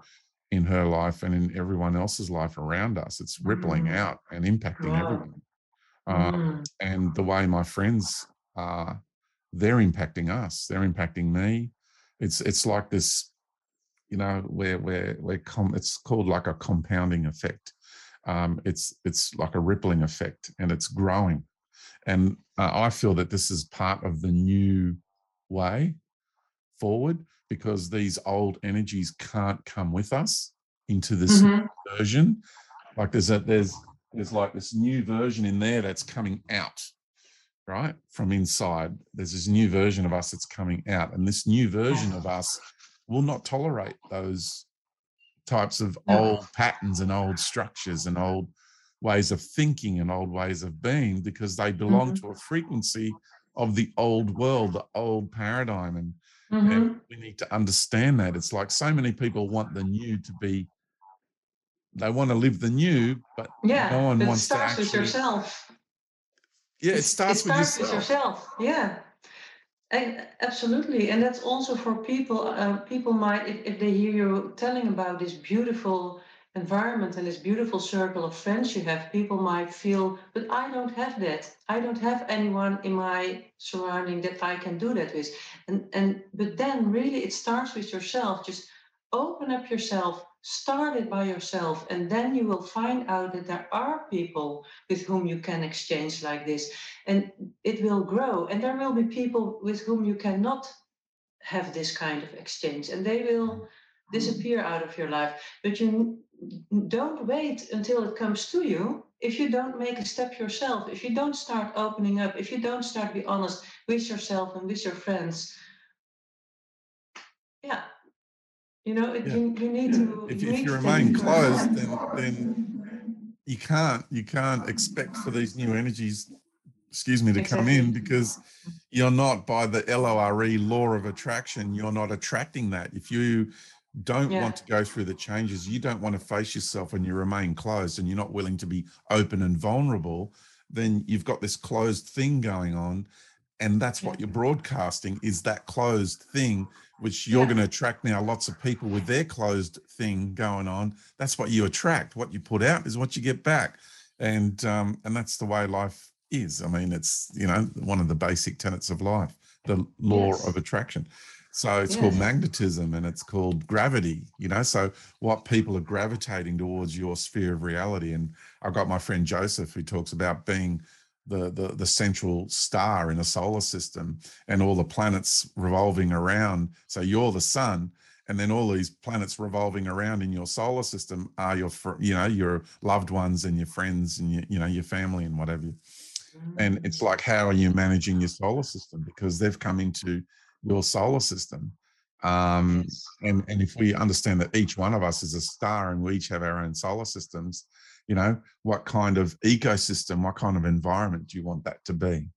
in her life and in everyone else's life around us it's rippling mm. out and impacting wow. everyone uh, mm. and the way my friends are they're impacting us they're impacting me. It's it's like this you know where where where com- it's called like a compounding effect. Um, it's it's like a rippling effect and it's growing. And uh, i feel that this is part of the new way forward because these old energies can't come with us into this mm-hmm. version. Like there's a there's there's like this new version in there that's coming out right from inside there's this new version of us that's coming out and this new version of us will not tolerate those types of old patterns and old structures and old ways of thinking and old ways of being because they belong mm-hmm. to a frequency of the old world, the old paradigm. And, Mhm. and we need to understand that. It's like so many people want the new to be, they want to live the new, but Yeah, no one wants to actually. yourself. Yeah, it It's- starts, with yourself. yourself. Yeah, and absolutely, and that's also for people. Uh, people might, if, if they hear you telling about this beautiful environment and this beautiful circle of friends you have, people might feel, but I don't have that. I don't have anyone in my surrounding that I can do that with. And and but then really, it starts with yourself. Just open up yourself. Start it by yourself, and then you will find out that there are people with whom you can exchange like this and it will grow and there will be people with whom you cannot have this kind of exchange and they will disappear out of your life but you don't wait until it comes to you if you don't make a step yourself if you don't start opening up if you don't start be honest with yourself and with your friends yeah you know it, Yeah. you, you need to if, you if you remain closed, then then you can't you can't expect for these new energies, excuse me, to come in because you're not by the LORE law of attraction. You're not attracting that. If you don't Yeah. want to go through the changes, you don't want to face yourself, and you remain closed, and you're not willing to be open and vulnerable, then you've got this closed thing going on. And that's what you're broadcasting is that closed thing which you're Yeah. going to attract now lots of people with their closed thing going on. That's what you attract. What you put out is what you get back. And um and that's the way life is. I mean it's you know one of the basic tenets of life the law Yes. of attraction. So it's called magnetism and it's called gravity you know? So what people are gravitating towards your sphere of reality. And i've got my friend joseph who talks about being the, the the central star in a solar system and all the planets revolving around. So you're the sun, and then all these planets revolving around in your solar system are your, you know, your loved ones and your friends and your, you know, your family and whatever. And it's like, how are you managing your solar system? Because they've come into your solar system. Um, and and if we understand that each one of us is a star and we each have our own solar systems, you know, what kind of ecosystem, what kind of environment do you want that to be?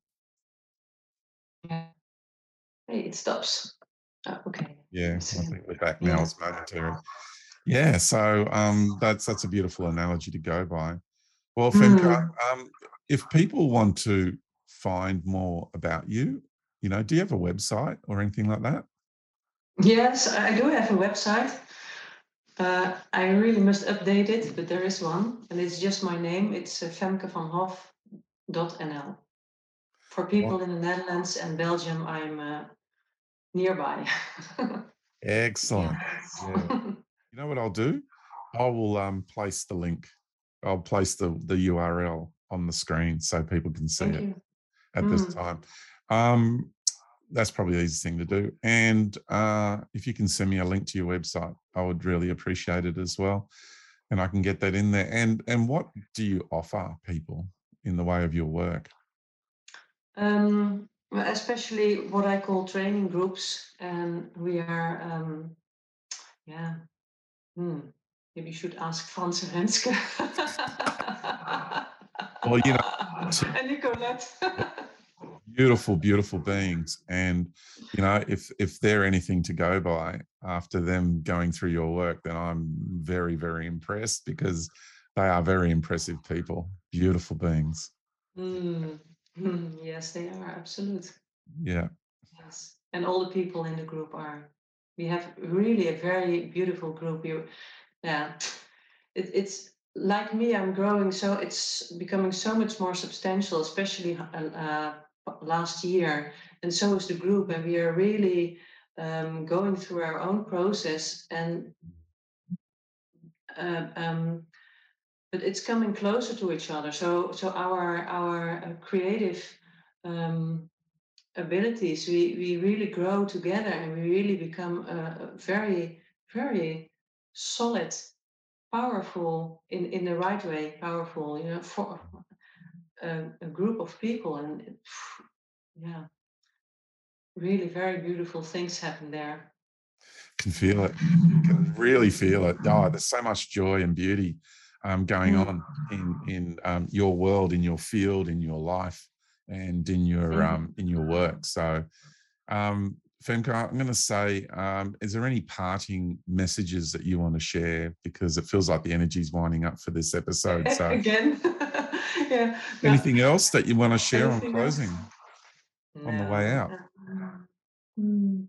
Yeah. It stops. Oh, okay. Yeah, I think we're back now. Yeah. It's momentary. Yeah, so um, that's that's a beautiful analogy to go by. Well, Femke, um, if people want to find more about you, you know, do you have a website or anything like that? Yes, I do have a website. Uh, I really must update it, but there is one, and it's just my name. It's uh, femkevanhof.nl. For people in the Netherlands and Belgium, I'm uh, nearby. Excellent. Yeah. You know what I'll do? I will um, place the link. I'll place the the URL on the screen so people can see Thank it. you. at this Mm. time. Um, that's probably the easiest thing to do. And uh, if you can send me a link to your website, I would really appreciate it as well. And I can get that in there. And and what do you offer people in the way of your work? Um, especially what I call training groups, and we are, um, yeah, hmm, maybe you should ask Frans Renske. Well, you know, and Nicolette. Beautiful, beautiful beings. And you know, if if they're anything to go by after them going through your work, then I'm very, very impressed because they are very impressive people, beautiful beings. Hmm, hmm, yes, they are absolute. Yeah. Yes, and all the people in the group are. We have really a very beautiful group. You, yeah, it, it's like me. I'm growing, so it's becoming so much more substantial, especially uh, uh, last year, and so is the group. And we are really um, going through our own process, and uh, um, but it's coming closer to each other. So, so our our uh, creative. Um, abilities we we really grow together and we really become a, a very very solid powerful in in the right way powerful you know for a, a group of people and it- yeah really very beautiful things happen there can feel it can really feel it oh there's so much joy and beauty um, going Mm. on in in um, your world in your field in your life and in your Mhm. um, in your work. So, um, Femke, I'm going to say, um, is there any parting messages that you want to share? Because it feels like the energy is winding up for this episode. So, Again. yeah. no, anything else that you want to share on Anything else? closing? on the way out? um, mm.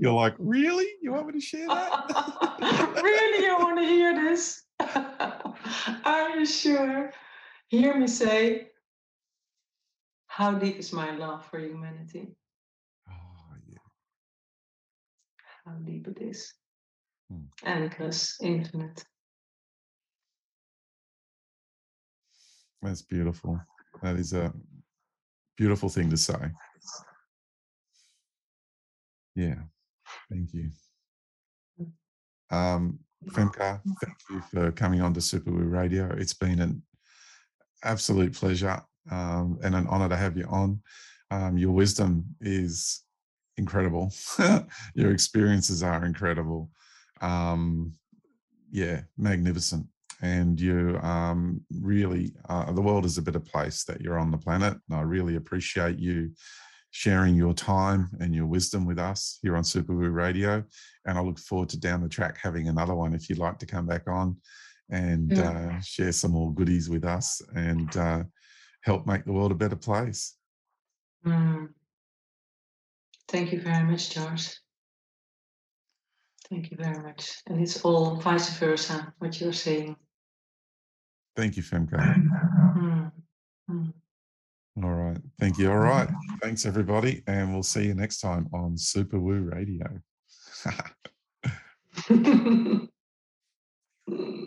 You're like, really? You want me to share that? really, you want to hear this? Are you sure? Hear me say, How deep is my love for humanity? oh, yeah. How deep it is. Hmm. Endless, infinite. That's beautiful. That is a beautiful thing to say. Yeah. Thank you. Um, Femke, thank you for coming on to super Superwoo Radio. It's been an absolute pleasure um, and an honor to have you on. Um, your wisdom is incredible. your experiences are incredible. Um, yeah, magnificent. And you um, really, uh, the world is a better place that you're on the planet. And I really appreciate you sharing your time and your wisdom with us here on Super Woo Radio. And I look forward to down the track having another one if you'd like to come back on and Yeah. uh, share some more goodies with us and uh, help make the world a better place. Mm. Thank you very much, George. Thank you very much. And it's all vice versa, what you're saying. Thank you, Femke. Mm. Mm. All right. Thank you. All right. Thanks, everybody. And we'll see you next time on Super Woo Radio.